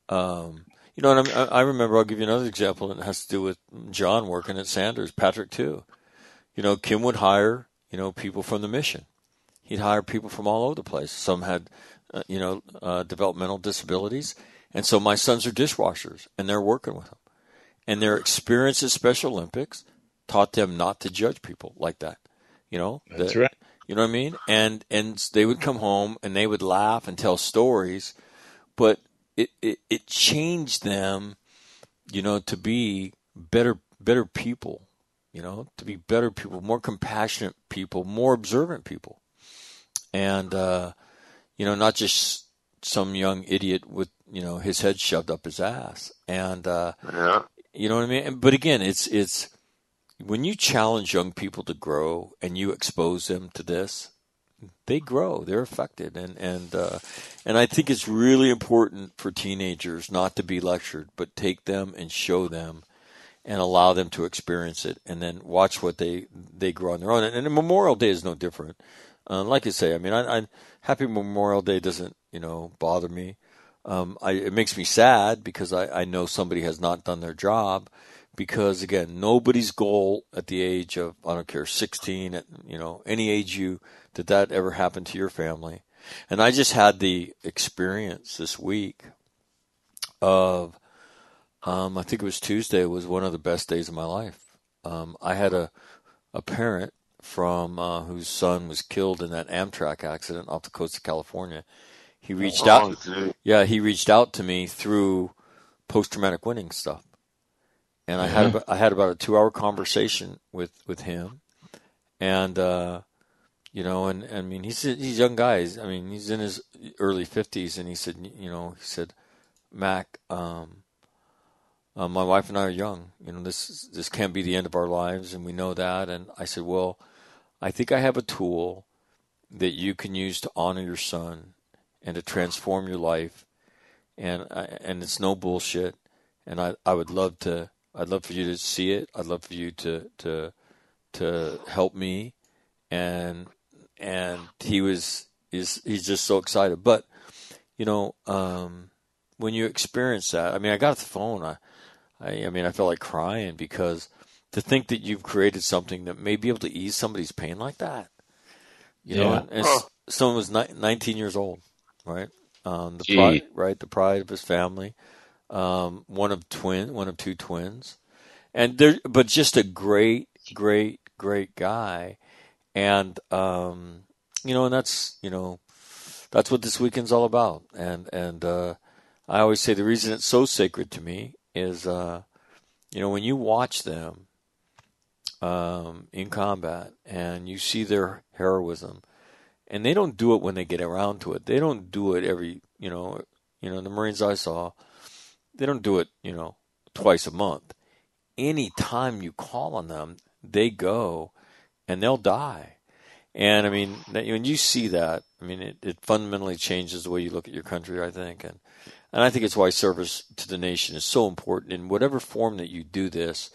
Um, you know, and I, I remember. I'll give you another example, and it has to do with John working at Sanders, Patrick too. You know, Kim would hire you know people from the mission. He'd hire people from all over the place. Some had, uh, you know, uh, developmental disabilities, and so my sons are dishwashers, and they're working with them, and their experience at Special Olympics taught them not to judge people like that. You know, That's that- right. You know what I mean? And and they would come home and they would laugh and tell stories, but it, it, it changed them, you know, to be better better people, you know, to be better people, more compassionate people, more observant people. And uh, you know, not just some young idiot with, you know, his head shoved up his ass. And uh Yeah, you know what I mean? But again, it's it's when you challenge young people to grow and you expose them to this, they grow. They're affected, and and uh, and I think it's really important for teenagers not to be lectured, but take them and show them, and allow them to experience it, and then watch what they they grow on their own. And, and Memorial Day is no different. Uh, like I say, I mean, I, I Happy Memorial Day doesn't you know bother me. Um, I, it makes me sad because I, I know somebody has not done their job. Because again, nobody's goal at the age of I don't care 16, at you know any age you did that ever happen to your family. And I just had the experience this week of um, I think it was Tuesday was one of the best days of my life. Um, I had a a parent from uh, whose son was killed in that Amtrak accident off the coast of California. He reached Oh, out. gee. Yeah, he reached out to me through post traumatic winning stuff, and I had about, I had about a two hour conversation with with him, and uh, you know, and I mean he's he's a young guy. He's- I mean he's in his early fifties, and he said, you know, he said, Mac, um, uh, my wife and I are young. You know, this this can't be the end of our lives, and we know that. And I said, well, I think I have a tool that you can use to honor your son and to transform your life, and I, and it's no bullshit. And I I would love to I'd love for you to see it. I'd love for you to to to help me, and and he was is he's just so excited. But you know, um, when you experience that, I mean, I got off the phone. I, I, I mean, I felt like crying because to think that you've created something that may be able to ease somebody's pain like that. You know, Yeah. and it's, someone was ni- 19 years old, right? Um, the Gee. pride, right? The pride of his family. Um, one of twin, one of two twins, and there, but just a great, great, great guy, and um, you know, and that's you know, that's what this weekend's all about. And and uh, I always say the reason it's so sacred to me is, uh, you know, when you watch them um, in combat and you see their heroism, and they don't do it when they get around to it. They don't do it every, you know, you know, the Marines I saw, they don't do it, you know, twice a month. Any time you call on them, they go, and they'll die. And I mean, when you see that, I mean, it, it fundamentally changes the way you look at your country. I think, and and I think it's why service to the nation is so important in whatever form that you do this.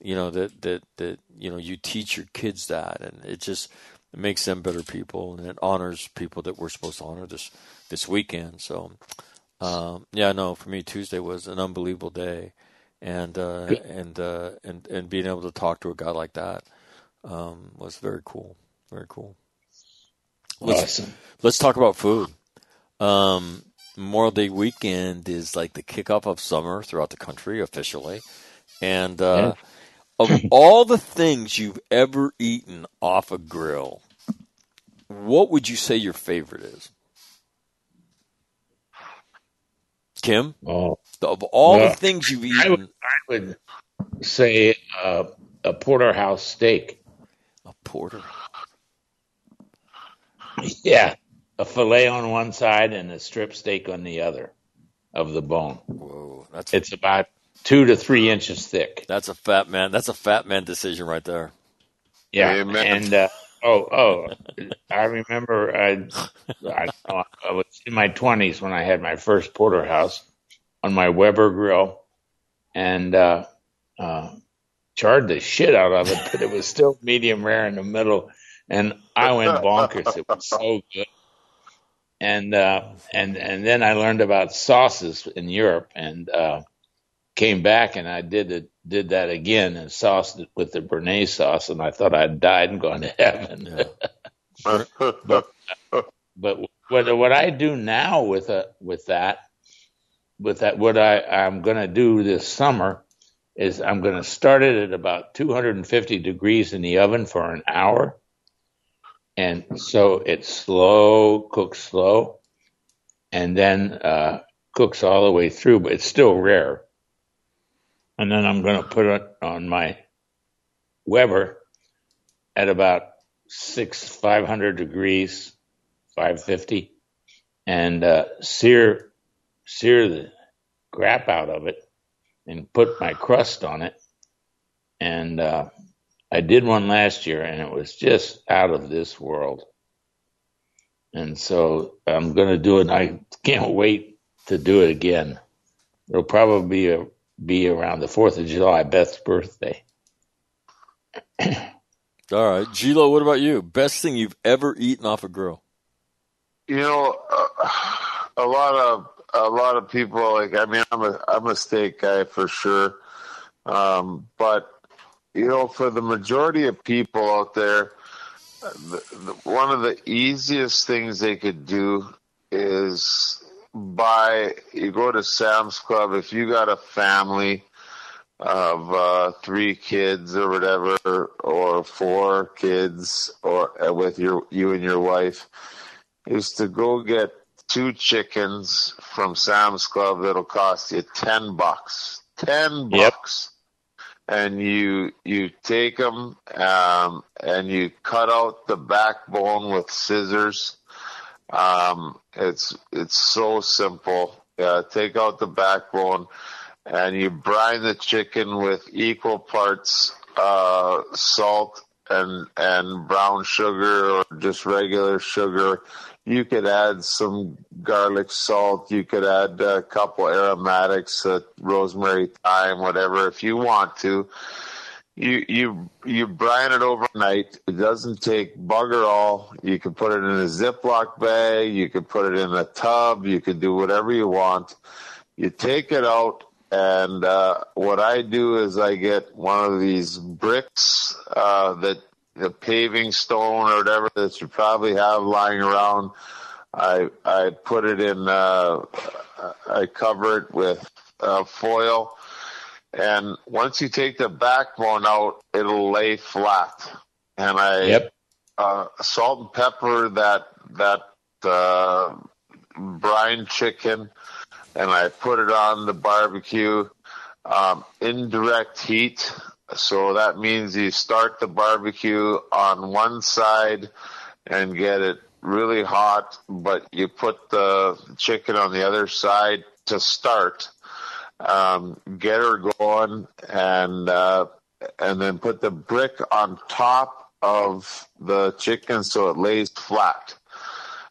You know that that that you know you teach your kids that, and it just it makes them better people, and it honors people that we're supposed to honor this this weekend. So, um, yeah, no, for me Tuesday was an unbelievable day, and uh, and uh, and and being able to talk to a guy like that um, was very cool, very cool. Let's, Awesome. let's talk about food. Um, Memorial Day weekend is like the kickoff of summer throughout the country officially, and uh, of all the things you've ever eaten off a grill, what would you say your favorite is? Kim, Oh, of all Well, the things you've I eaten, would, I would say uh, a porterhouse steak. a porter. Yeah, a fillet on one side and a strip steak on the other of the bone. Whoa, that's It's about two to three inches thick. that's a fat man. That's a fat man decision right there. Yeah, Amen. and uh, oh, oh, I remember I, I, I was in my twenties when I had my first porterhouse on my Weber grill, and uh, uh, charred the shit out of it, but it was still medium rare in the middle, and I went bonkers. It was so good. And uh, and and then I learned about sauces in Europe, and uh, came back and I did it, did that again and sauced it with the Béarnaise sauce, and I thought I'd died and gone to heaven. Yeah. But what what I do now with a with that with that what I I'm going to do this summer is I'm going to start it at about 250 degrees in the oven for an hour, and so it's slow cooks slow, and then uh, cooks all the way through, but it's still rare. And then I'm going to put it on my Weber at about six five hundred degrees, five fifty, and uh, sear sear the crap out of it, and put my crust on it. And uh, I did one last year, and it was just out of this world. And so I'm going to do it. I can't wait to do it again. It'll probably be a, be around the Fourth of July, Beth's birthday. All right, Gilo, what about you? Best thing you've ever eaten off a grill? you know, uh, a lot of a lot of people like. I mean, I'm a I'm a steak guy for sure, um, but you know, for the majority of people out there, the, the, one of the easiest things they could do is buy. You go to Sam's Club if you got a family of uh, three kids or whatever, or four kids, or uh, with your you and your wife is to go get two chickens from Sam's Club that'll cost you ten bucks. Ten Yep. bucks. And you you take them um, and you cut out the backbone with scissors. Um, it's it's so simple. Uh, take out the backbone, and you brine the chicken with equal parts uh, salt and and brown sugar or just regular sugar. You could add some garlic salt. You could add a couple aromatics, uh, rosemary, thyme, whatever, if you want to. You you you brine it overnight. It doesn't take bugger all. You can put it in a Ziploc bag. You can put it in a tub. You can do whatever you want. You take it out, and uh, what I do is I get one of these bricks uh, that the paving stone or whatever that you probably have lying around. I I put it in. Uh, I cover it with uh, foil, and once you take the backbone out, it'll lay flat. And I Yep. uh, salt and pepper that that uh, brine chicken, and I put it on the barbecue. Um, indirect heat, so that means you start the barbecue on one side and get it really hot, but you put the chicken on the other side to start. Um, get her going, and uh, and then put the brick on top of the chicken so it lays flat,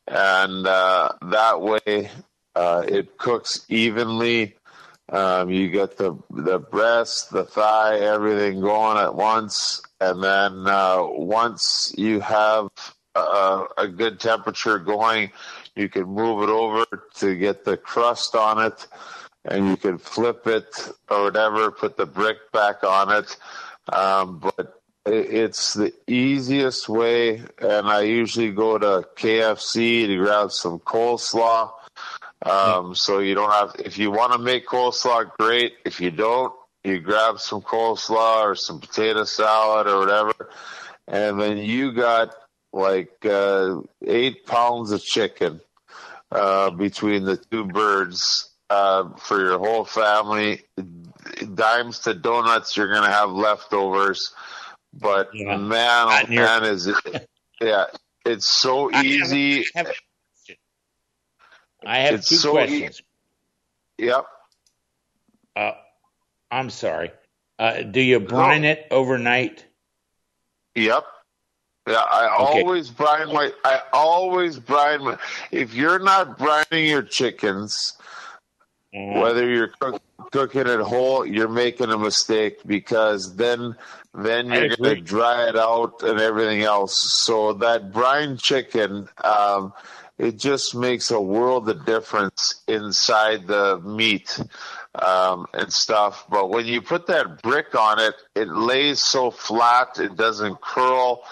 and uh, that way uh, it cooks evenly. Um, you get the the breast, the thigh, everything going at once, and then uh, once you have uh, a good temperature going, you can move it over to get the crust on it, and you can flip it or whatever, put the brick back on it. Um, but it- it's the easiest way, and I usually go to KFC to grab some coleslaw. Um, so you don't have, if you want to make coleslaw, great. If you don't, you grab some coleslaw or some potato salad or whatever, and then you got like uh, eight pounds of chicken uh, between the two birds uh, for your whole family. Dimes to donuts, you're going to have leftovers. But Yeah. man, oh man, is it? Yeah, it's so I have- easy. I have, a question. I have It's two so questions. Yep. Uh, I'm sorry. Uh, do you brine it overnight? Yep. Yeah, I Okay. always brine my. I always brine my. If you're not brining your chickens, Uh, whether you're cook, cooking it whole, you're making a mistake because then then you're going to dry it out and everything else. So that brine chicken, um, it just makes a world of difference inside the meat um, and stuff. But when you put that brick on it, it lays so flat, it doesn't curl,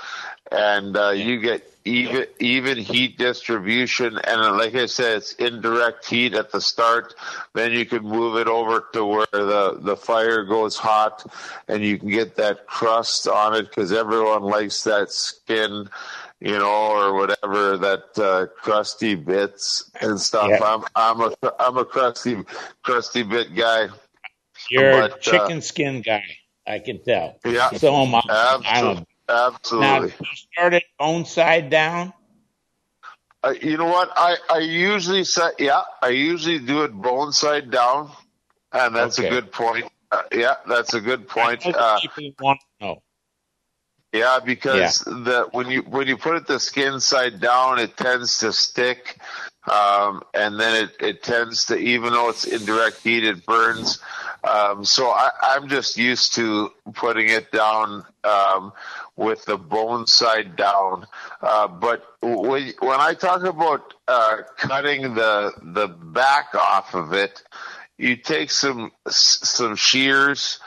and uh, you get even even heat distribution. And uh, like I said, it's indirect heat at the start. Then you can move it over to where the the fire goes hot, and you can get that crust on it because everyone likes that skin. You know, or whatever that uh, crusty bits and stuff. Yeah. I'm I'm a I'm a crusty crusty bit guy. You're but, uh, a chicken skin guy. I can tell. Yeah, So am I. I'm absolutely. a, now, absolutely. you started bone side down. Uh, you know what? I, I usually set, yeah, I usually do it bone side down, and that's Okay. a good point. Uh, yeah, that's a good point. That's Uh, people want to know. Yeah, because the when you when you put it the skin side down, it tends to stick, um, and then it, it tends to even though it's indirect heat, it burns. Um, so I, I'm just used to putting it down um, with the bone side down. Uh, but when when I talk about uh, cutting the the back off of it, you take some some shears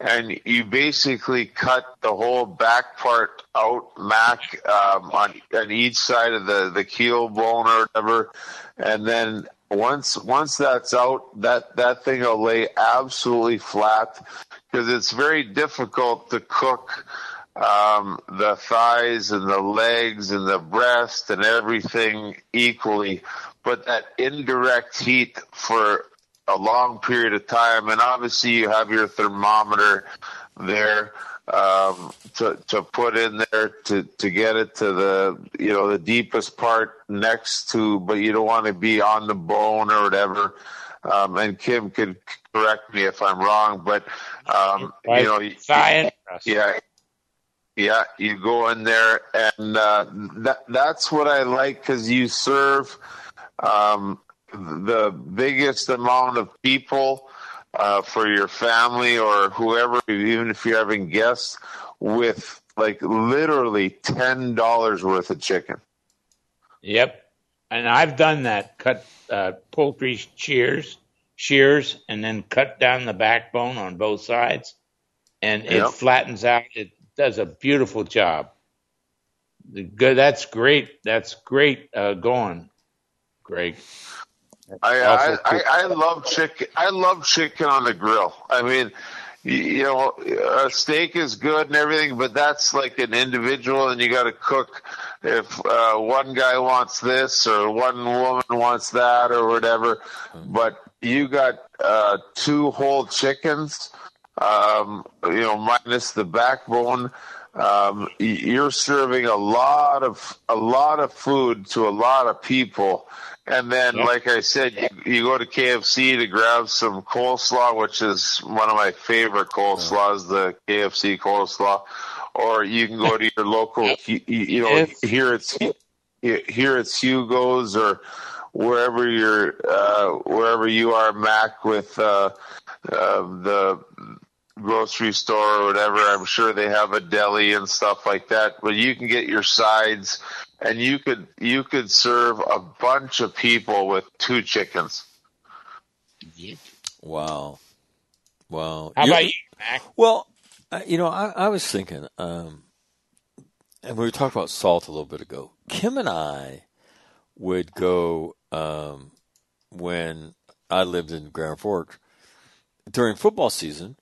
and you basically cut the whole back part out, Mac, um, on on each side of the the keel bone or whatever, and then once once that's out, that that thing will lay absolutely flat because it's very difficult to cook um, the thighs and the legs and the breast and everything equally, but that indirect heat for a long period of time, and obviously you have your thermometer there um, to to put in there to to get it to the you know the deepest part next to, but you don't want to be on the bone or whatever. Um, and Kim could correct me if I'm wrong, but um, you know, you- thigh and breast. yeah, yeah. You go in there, and uh, that that's what I like because you serve um, the biggest amount of people uh, for your family or whoever, even if you're having guests, with like literally ten dollars worth of chicken. Yep. And I've done that. Cut uh, poultry shears, shears, and then cut down the backbone on both sides, and it Yep. flattens out. It does a beautiful job. The Good. That's great. That's great uh, going, Greg. I, I, I, I love chicken. I love chicken on the grill. I mean, you, you know, a steak is good and everything, but that's like an individual, and you got to cook. If uh, one guy wants this or one woman wants that or whatever, but you got uh, two whole chickens, um, you know, minus the backbone. Um, you're serving a lot of a lot of food to a lot of people, and then, Yep. like I said, you, you go to KFC to grab some coleslaw, which is one of my favorite coleslaws, the KFC coleslaw, or you can go to your local, you, you know, here it's here it's Hugo's or wherever you're, uh, wherever you are, Mac, with uh, uh, the grocery store or whatever. I'm sure they have a deli and stuff like that. But you can get your sides, and you could you could serve a bunch of people with two chickens. Wow. Wow. How You- about you, Mac? Well, uh, you know, I, I was thinking, um, and we talked about salt a little bit ago. Kim and I would go um, when I lived in Grand Forks during football season.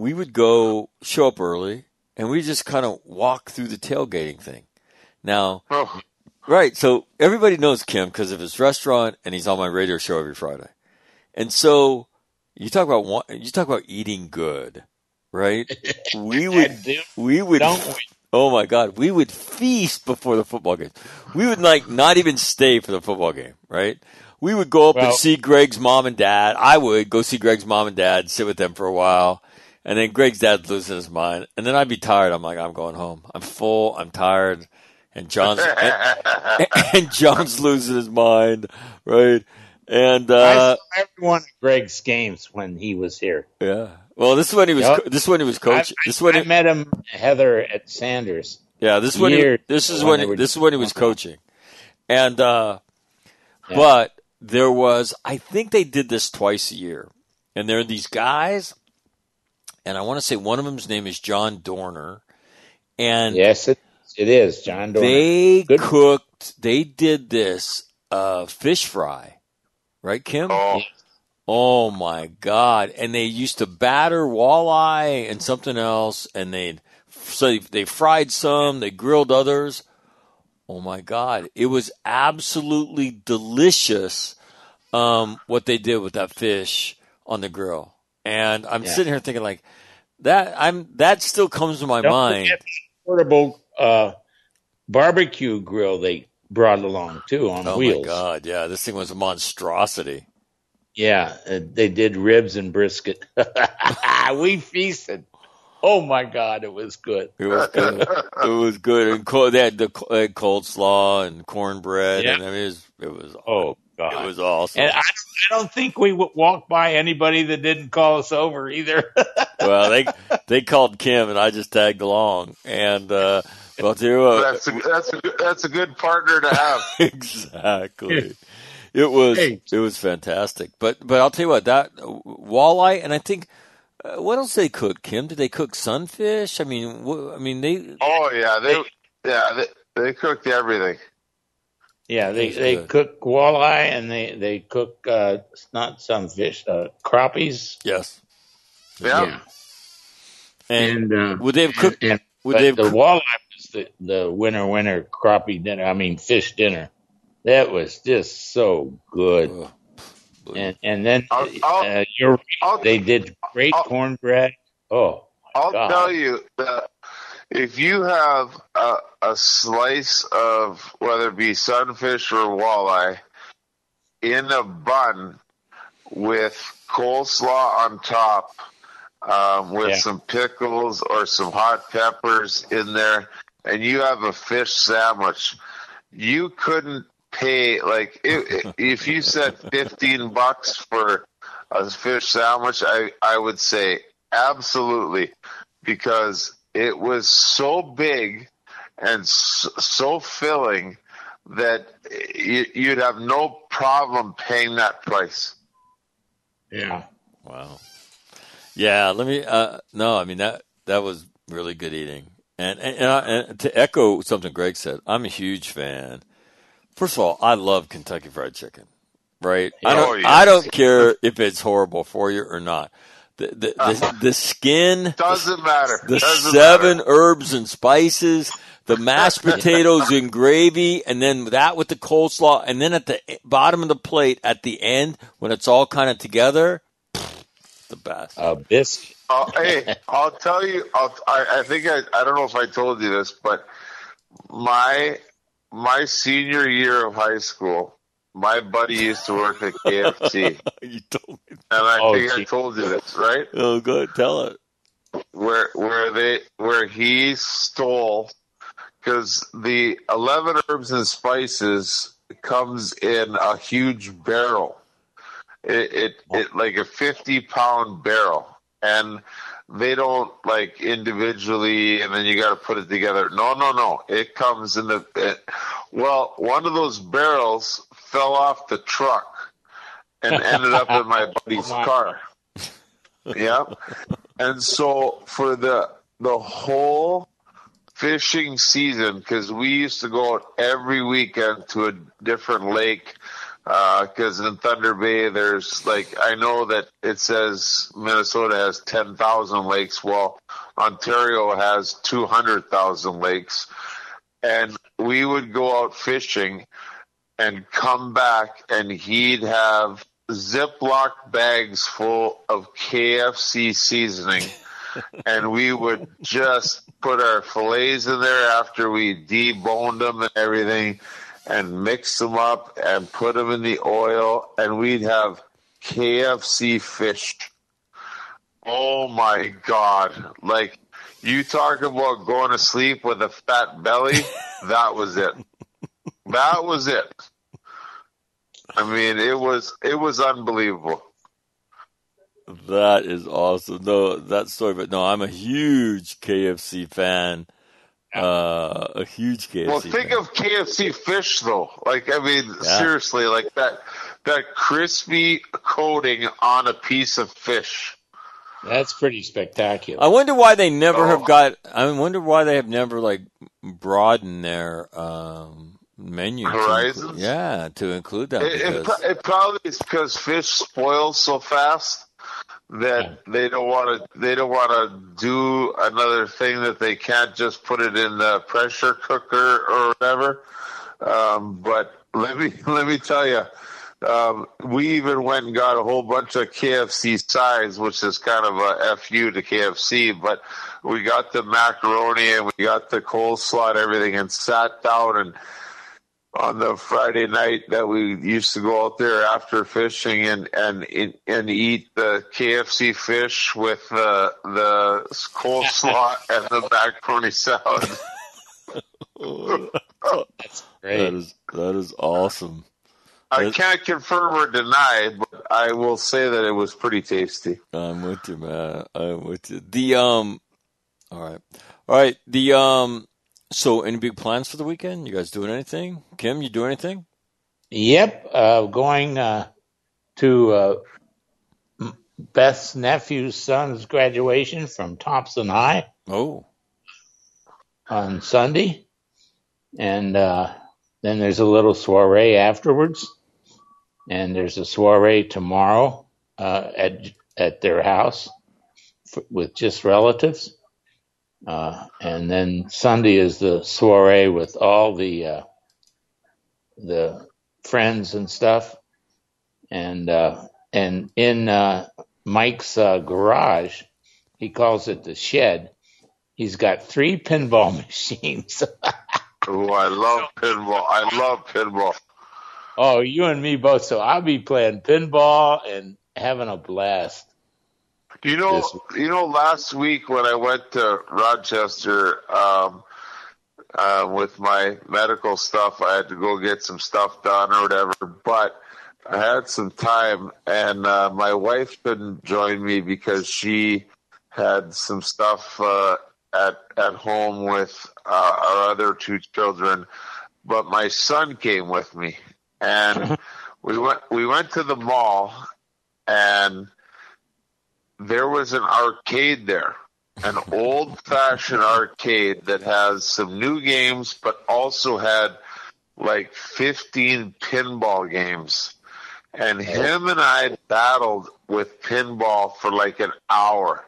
We would go show up early, and we just kind of walk through the tailgating thing. Now, Oh, Right. So everybody knows Kim because of his restaurant, and he's on my radio show every Friday. And so you talk about you talk about eating good, right? We would we would oh my god, we would feast before the football game. We would like not even stay for the football game, right? We would go up and see Greg's mom and dad. I would go see Greg's mom and dad, sit with them for a while. And then Greg's dad losing his mind. And then I'd be tired. I'm like, I'm going home. I'm full. I'm tired. And John's, and, and John's losing his mind, right? And I uh, saw every one of Greg's games when he was here. yeah, well, this is when he was. Yep. co- This is when he was coaching. I- This when I he, met him, Heather, at Sanders. yeah, this is when he, this is when when he, this is when he was coaching, and uh, Yeah. but there was. I think they did this twice a year, and there are these guys, and I want to say one of them's name is John Dorner, and Yes, it, it is. John Dorner. they Good. cooked. They did this uh, fish fry, right, Kim? oh, Oh my God! And they used to batter walleye and something else, and they so they fried some, they grilled others. Oh my God! It was absolutely delicious. Um, what they did with that fish on the grill, and I'm Yeah. sitting here thinking like that. I'm that still comes to my Don't mind. portable uh, barbecue grill they brought along too on Oh wheels. Oh my God! Yeah, this thing was a monstrosity. Yeah, uh, they did ribs and brisket. we feasted. Oh my God, it was good. It was good. it was good, and cold, they had the they had cold slaw and cornbread, Yeah. and I mean, it was it was, Oh it was awesome. and I, I don't think we walked by anybody that didn't call us over either. well, they they called Kim, and I just tagged along, and uh, well, I'll tell you what, that's a that's a good- that's a good partner to have. exactly. It was Hey. it was fantastic, but but I'll tell you what that walleye, and I think uh, what else they cook? Kim, did they cook sunfish? I mean, wh- I mean they Oh yeah, they yeah they, they cooked everything. Yeah, they That's they good. cook walleye and they they cook uh, not some fish, uh, crappies. yes, Yeah. and, uh, would they have cooked? and, would they have the cooked- walleye was the the winter winter crappie dinner. I mean fish dinner. That was just so good. Ugh. And and then I'll- I'll- uh, you're right, I'll, they did great I'll- cornbread. Oh, I'll God. tell you that if you have a, a slice of whether it be sunfish or walleye in a bun with coleslaw on top, um, with Yeah. some pickles or some hot peppers in there, and you have a fish sandwich, you couldn't pay like if, if you said 15 bucks for a fish sandwich I, I would say absolutely because it was so big and so, so filling that you, you'd have no problem paying that price yeah. Wow. Yeah, let me. Uh, no, I mean that that was really good eating. And and, and, I, and to echo something Greg said, I'm a huge fan. First of all, I love Kentucky Fried Chicken. Right? I Oh, don't. yes. I don't care if it's horrible for you or not. The the uh, the, the skin, doesn't matter the doesn't seven matter. herbs and spices, the mashed potatoes and gravy, and then that with the coleslaw, and then at the bottom of the plate at the end when it's all kind of together, the best. A biscuit. Oh, hey, I'll tell you. I'll, I, I think I, I don't know if I told you this, but my my senior year of high school, my buddy used to work at KFC, you told me. and I Oh, think I told you this, right? Oh, good. Tell it. Where where they where he stole because the eleven herbs and spices comes in a huge barrel. It it, oh. it like a fifty pound barrel, and they don't like individually, and then you got to put it together. No, no, no. It comes in the. It, well, one of those barrels fell off the truck and ended up in my buddy's car. Yep. And so for the the whole fishing season, because we used to go out every weekend to a different lake. Uh, because in Thunder Bay, there's like I know that it says Minnesota has ten thousand lakes. Well, Ontario has two hundred thousand lakes, and we would go out fishing and come back, and he'd have Ziploc bags full of KFC seasoning, and we would just put our fillets in there after we deboned them and everything, and mix them up and put them in the oil, and we'd have KFC fish. Oh my God! Like you talk about going to sleep with a fat belly, that was it. That was it. I mean, it was it was unbelievable. That is awesome. No, that story, but no, I'm a huge KFC fan. Uh, a huge KFC. Well, think fan. of KFC fish though. Like, I mean, Yeah. seriously, like that that crispy coating on a piece of fish. That's pretty spectacular. I wonder why they never Oh. have got. I wonder why they have never like broadened their um, menu. to yeah, to include that. It, it, because, pro- it probably is because fish spoils so fast that Yeah. they don't want to. They don't want to do another thing that they can't just put it in the pressure cooker or whatever. Um, but let me let me tell you, um, we even went and got a whole bunch of KFC sides, which is kind of a fu to KFC. But we got the macaroni and we got the coleslaw and everything, and sat down and on the Friday night that we used to go out there after fishing and and and eat the KFC fish with the the coleslaw and the macaroni salad. That's great. that is that is awesome. I can't confirm or deny, but I will say that it was pretty tasty. I'm with you, man. I'm with you. The um, all right, all right. The um, so any big plans for the weekend? You guys doing anything? Kim, you do anything? Yep, uh, going uh, to uh, Beth's nephew's son's graduation from Thompson High Oh, on Sunday, and uh, then there's a little soiree afterwards, and there's a soiree tomorrow uh, at at their house f- with just relatives, uh, and then Sunday is the soiree with all the uh, the friends and stuff, and uh, and in uh, Mike's uh, garage, he calls it the shed. He's got three pinball machines. Oh, I love pinball. I love pinball. oh, you and me both. So I'll be playing pinball and having a blast. You know, Yes. you know, last week when I went to Rochester um, uh, with my medical stuff, I had to go get some stuff done or whatever. But I had some time, and uh, my wife couldn't join me because she had some stuff uh, at at home with uh, our other two children. But my son came with me, and we went we went to the mall, and there was an arcade there, an old fashioned arcade that has some new games, but also had like 15 pinball games. And oh. him and I battled with pinball for like an hour.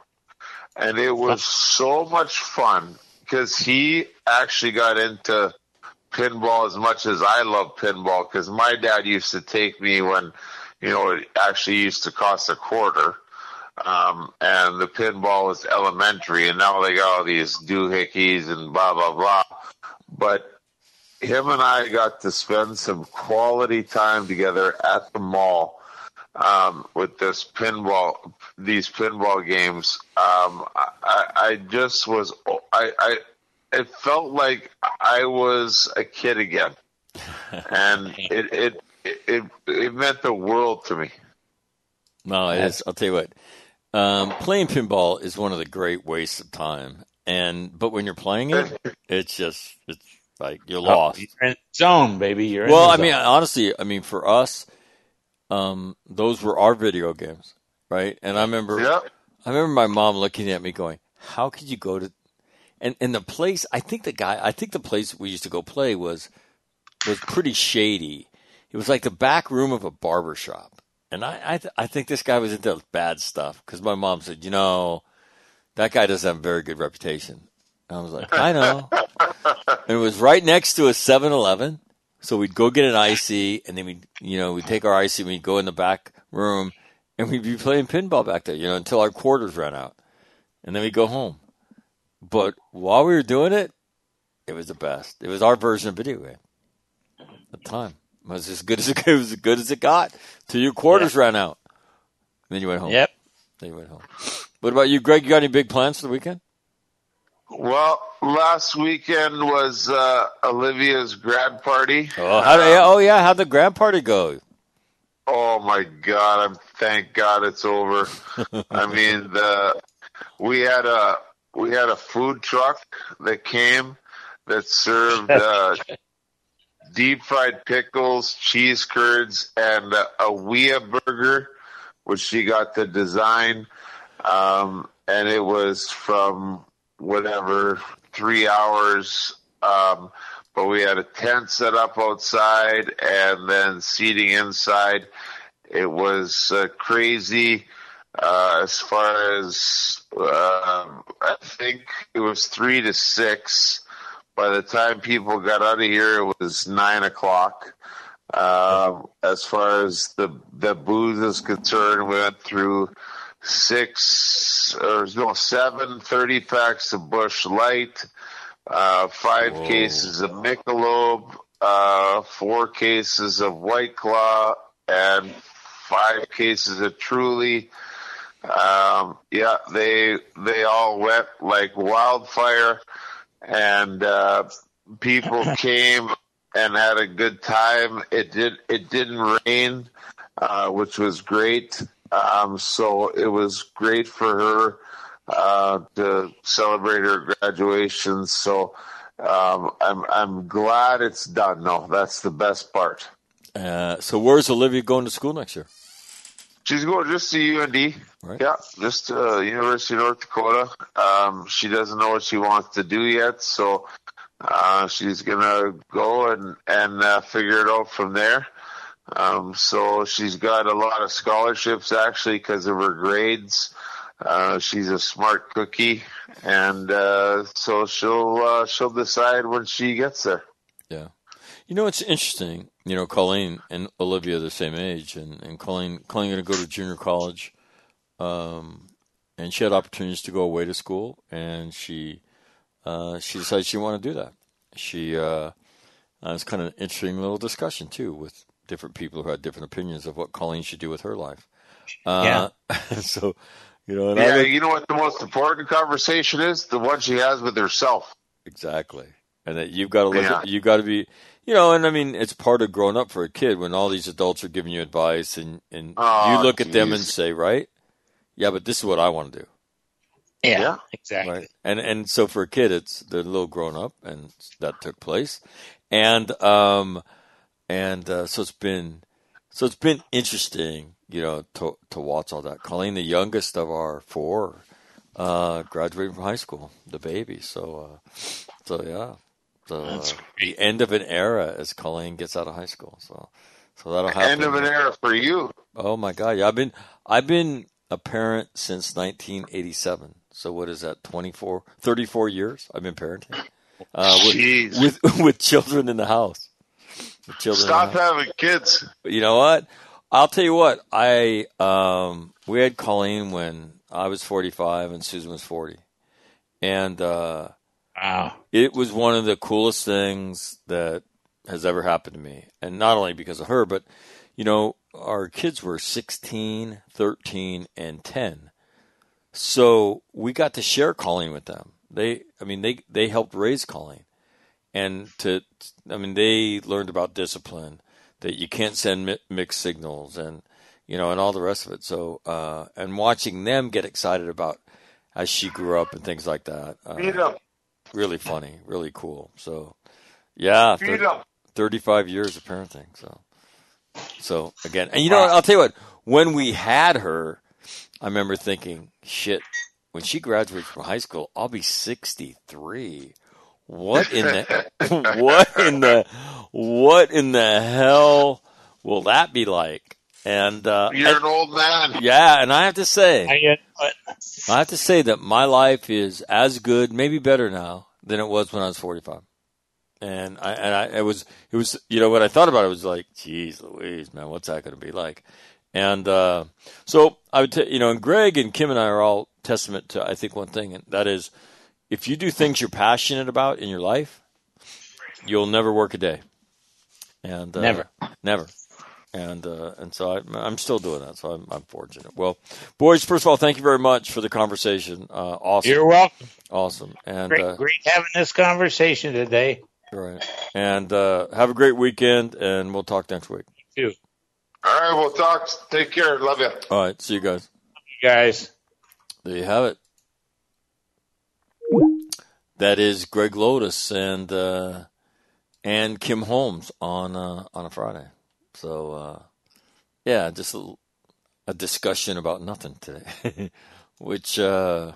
And it was so much fun because he actually got into pinball as much as I love pinball because my dad used to take me when, you know, it actually used to cost a quarter um, and the pinball was elementary, and now they got all these doohickeys and blah blah blah. But him and I got to spend some quality time together at the mall um, with this pinball, these pinball games. Um, I, I just was, I, I, it felt like I was a kid again, and it, it, it, it meant the world to me. No, it is. I'll tell you what. Um, playing pinball is one of the great wastes of time, and but when you're playing it, it's just it's like you're lost. You're in the zone, baby. You're in well, the I mean, honestly, I mean, for us, um, those were our video games, right? And I remember, Yeah. I remember my mom looking at me going, "How could you go to?" And and the place, I think the guy, I think the place we used to go play was was pretty shady. It was like the back room of a barber shop, and I I, th- I think this guy was into bad stuff because my mom said, you know, that guy doesn't have a very good reputation. And I was like, I know. and it was right next to a 7-Eleven. So we'd go get an icy, and then we'd, you know, we'd take our icy, and we'd go in the back room, and we'd be playing pinball back there, you know, until our quarters ran out, and then we'd go home. But while we were doing it, it was the best. It was our version of video game at the time. It was as good as it, it was as good as it got till your quarters ran out. And then you went home. Yep. Then you went home. What about you, Greg? You got any big plans for the weekend? Well, last weekend was uh, Olivia's grad party. Oh, how do, oh yeah, how'd the grad party go? Oh my God! I'm thank God it's over. I mean, the we had a we had a food truck that came that served uh, deep fried pickles, cheese curds, and a, a Wea burger, which she got to design. Um, and it was from whatever three hours. Um, but we had a tent set up outside and then seating inside. It was uh, crazy. Uh, as far as uh, I think it was three to six. By the time people got out of here, it was nine o'clock. Um, as far as the the booze is concerned, we went through six or no seven thirty packs of Busch Light, uh, five Whoa. cases of Michelob, uh, four cases of White Claw, and five cases of Truly. Um, yeah, they they all went like wildfire, and uh, people came and had a good time. It did it didn't rain, uh, which was great. Um, so it was great for her uh, to celebrate her graduation. So um, I'm I'm glad it's done. No, that's the best part. Uh, so where's Olivia going to school next year? She's going just to UND. Right. Yeah, just uh, University of North Dakota. Um, she doesn't know what she wants to do yet, so uh, she's gonna go and and uh, figure it out from there. Um, so she's got a lot of scholarships actually because of her grades. Uh, she's a smart cookie, and uh, so she'll uh, she'll decide when she gets there. Yeah. You know, it's interesting. You know, Colleen and Olivia are the same age, and, and Colleen, Colleen going to go to junior college. Um, and she had opportunities to go away to school, and she uh, she decided she wanted to do that. She uh, uh, it was kind of an interesting little discussion too with different people who had different opinions of what Colleen should do with her life. Uh, so, you know, and Yeah, look- you know what the most important conversation is? The one she has with herself. Exactly. And that you've got to look Yeah. at, you've got to be, you know, and I mean, it's part of growing up for a kid when all these adults are giving you advice and, and Oh, you look at them and say, right? Yeah, but this is what I want to do. Yeah, Yeah. exactly. Right. And, and so for a kid, it's, they're a little grown up and that took place. And, um, and, uh, so it's been, so it's been interesting, you know, to, to watch all that. Colleen, the youngest of our four, uh, graduated from high school, the baby. So, uh, so yeah, the, the end of an era as Colleen gets out of high school. So, so that'll happen. End of an era for you. Oh my God! Yeah, I've been I've been a parent since 1987. So what is that? 24, 34 years I've been parenting uh, Jeez. with, with with children in the house. With children. Stop house. having kids. But you know what? I'll tell you what. I um we had Colleen when I was 45 and Susan was 40, and uh, Wow. it was one of the coolest things that has ever happened to me. And not only because of her, but, you know, our kids were 16, 13, and 10. So we got to share Colleen with them. They, I mean, they, they helped raise Colleen. And to, I mean, they learned about discipline, that you can't send mi- mixed signals and, you know, and all the rest of it. So, uh, and watching them get excited about as she grew up and things like that. Uh, Feed them. Really funny, really cool. So, yeah, Feed thir- them. 35 years of parenting. So, so again, and you know what? I'll tell you what, when we had her, I remember thinking, shit, when she graduates from high school, I'll be 63. What in the, what in the, what in the hell will that be like? And uh, You're an old man. yeah, and I have to say, I? I have to say that my life is as good, maybe better now than it was when I was 45. And I, and I, it was, it was, you know, what I thought about it, it was like, geez, Louise, man, what's that going to be like? And, uh, so I would, t- you know, and Greg and Kim and I are all testament to, I think, one thing, and that is if you do things you're passionate about in your life, you'll never work a day. And, uh, Never. never. And, uh, and so I, I'm still doing that. So I'm, I'm fortunate. Well, boys, first of all, thank you very much for the conversation. Uh, awesome. You're welcome. Awesome. And Great, uh, great having this conversation today. right. And uh, have a great weekend, and we'll talk next week. Too, All right, we'll talk. Take care. Love you. All right. See you guys. you guys. There you have it. That is Greg Lotus and uh, and Kim Holmes on uh, on a Friday. So uh, yeah, just a, a discussion about nothing today, which uh,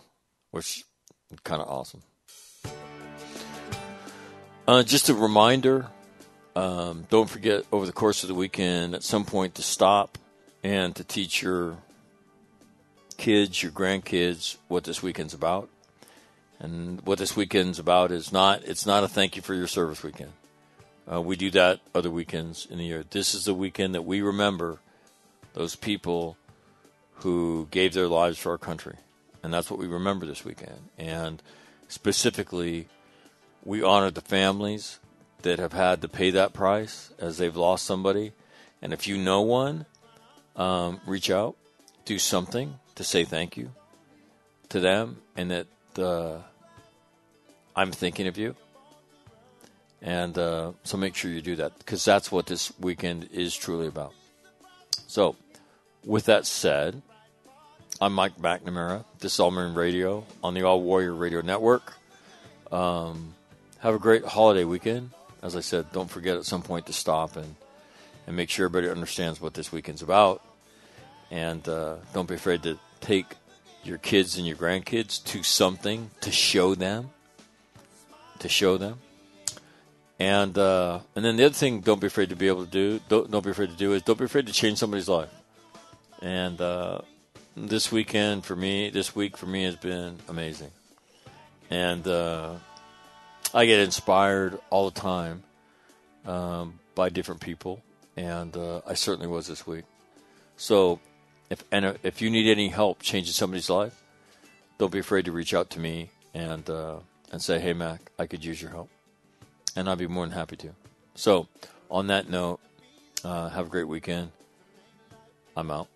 which kind of awesome. Uh, just a reminder um, don't forget over the course of the weekend at some point to stop and to teach your kids, your grandkids, what this weekend's about. And what this weekend's about is not it's not a thank you for your service weekend. Uh, we do that other weekends in the year. This is the weekend that we remember those people who gave their lives for our country, and that's what we remember this weekend. And specifically, we honor the families that have had to pay that price as they've lost somebody. And if you know one, um, reach out, do something to say thank you to them, and that uh, I'm thinking of you. And uh, so make sure you do that because that's what this weekend is truly about. So, with that said, I'm Mike McNamara. This is All Marine Radio on the All Warrior Radio Network. Um, have a great holiday weekend. As I said, don't forget at some point to stop and, and make sure everybody understands what this weekend's about. And uh, don't be afraid to take your kids and your grandkids to something to show them. To show them. And uh, and then the other thing, don't be afraid to be able to do. Don't, don't be afraid to do is don't be afraid to change somebody's life. And uh, this weekend for me, this week for me has been amazing. And uh, I get inspired all the time um, by different people, and uh, I certainly was this week. So, if and if you need any help changing somebody's life, don't be afraid to reach out to me and uh, and say, "Hey, Mac, I could use your help," and I'd be more than happy to. So, on that note, uh, have a great weekend. I'm out.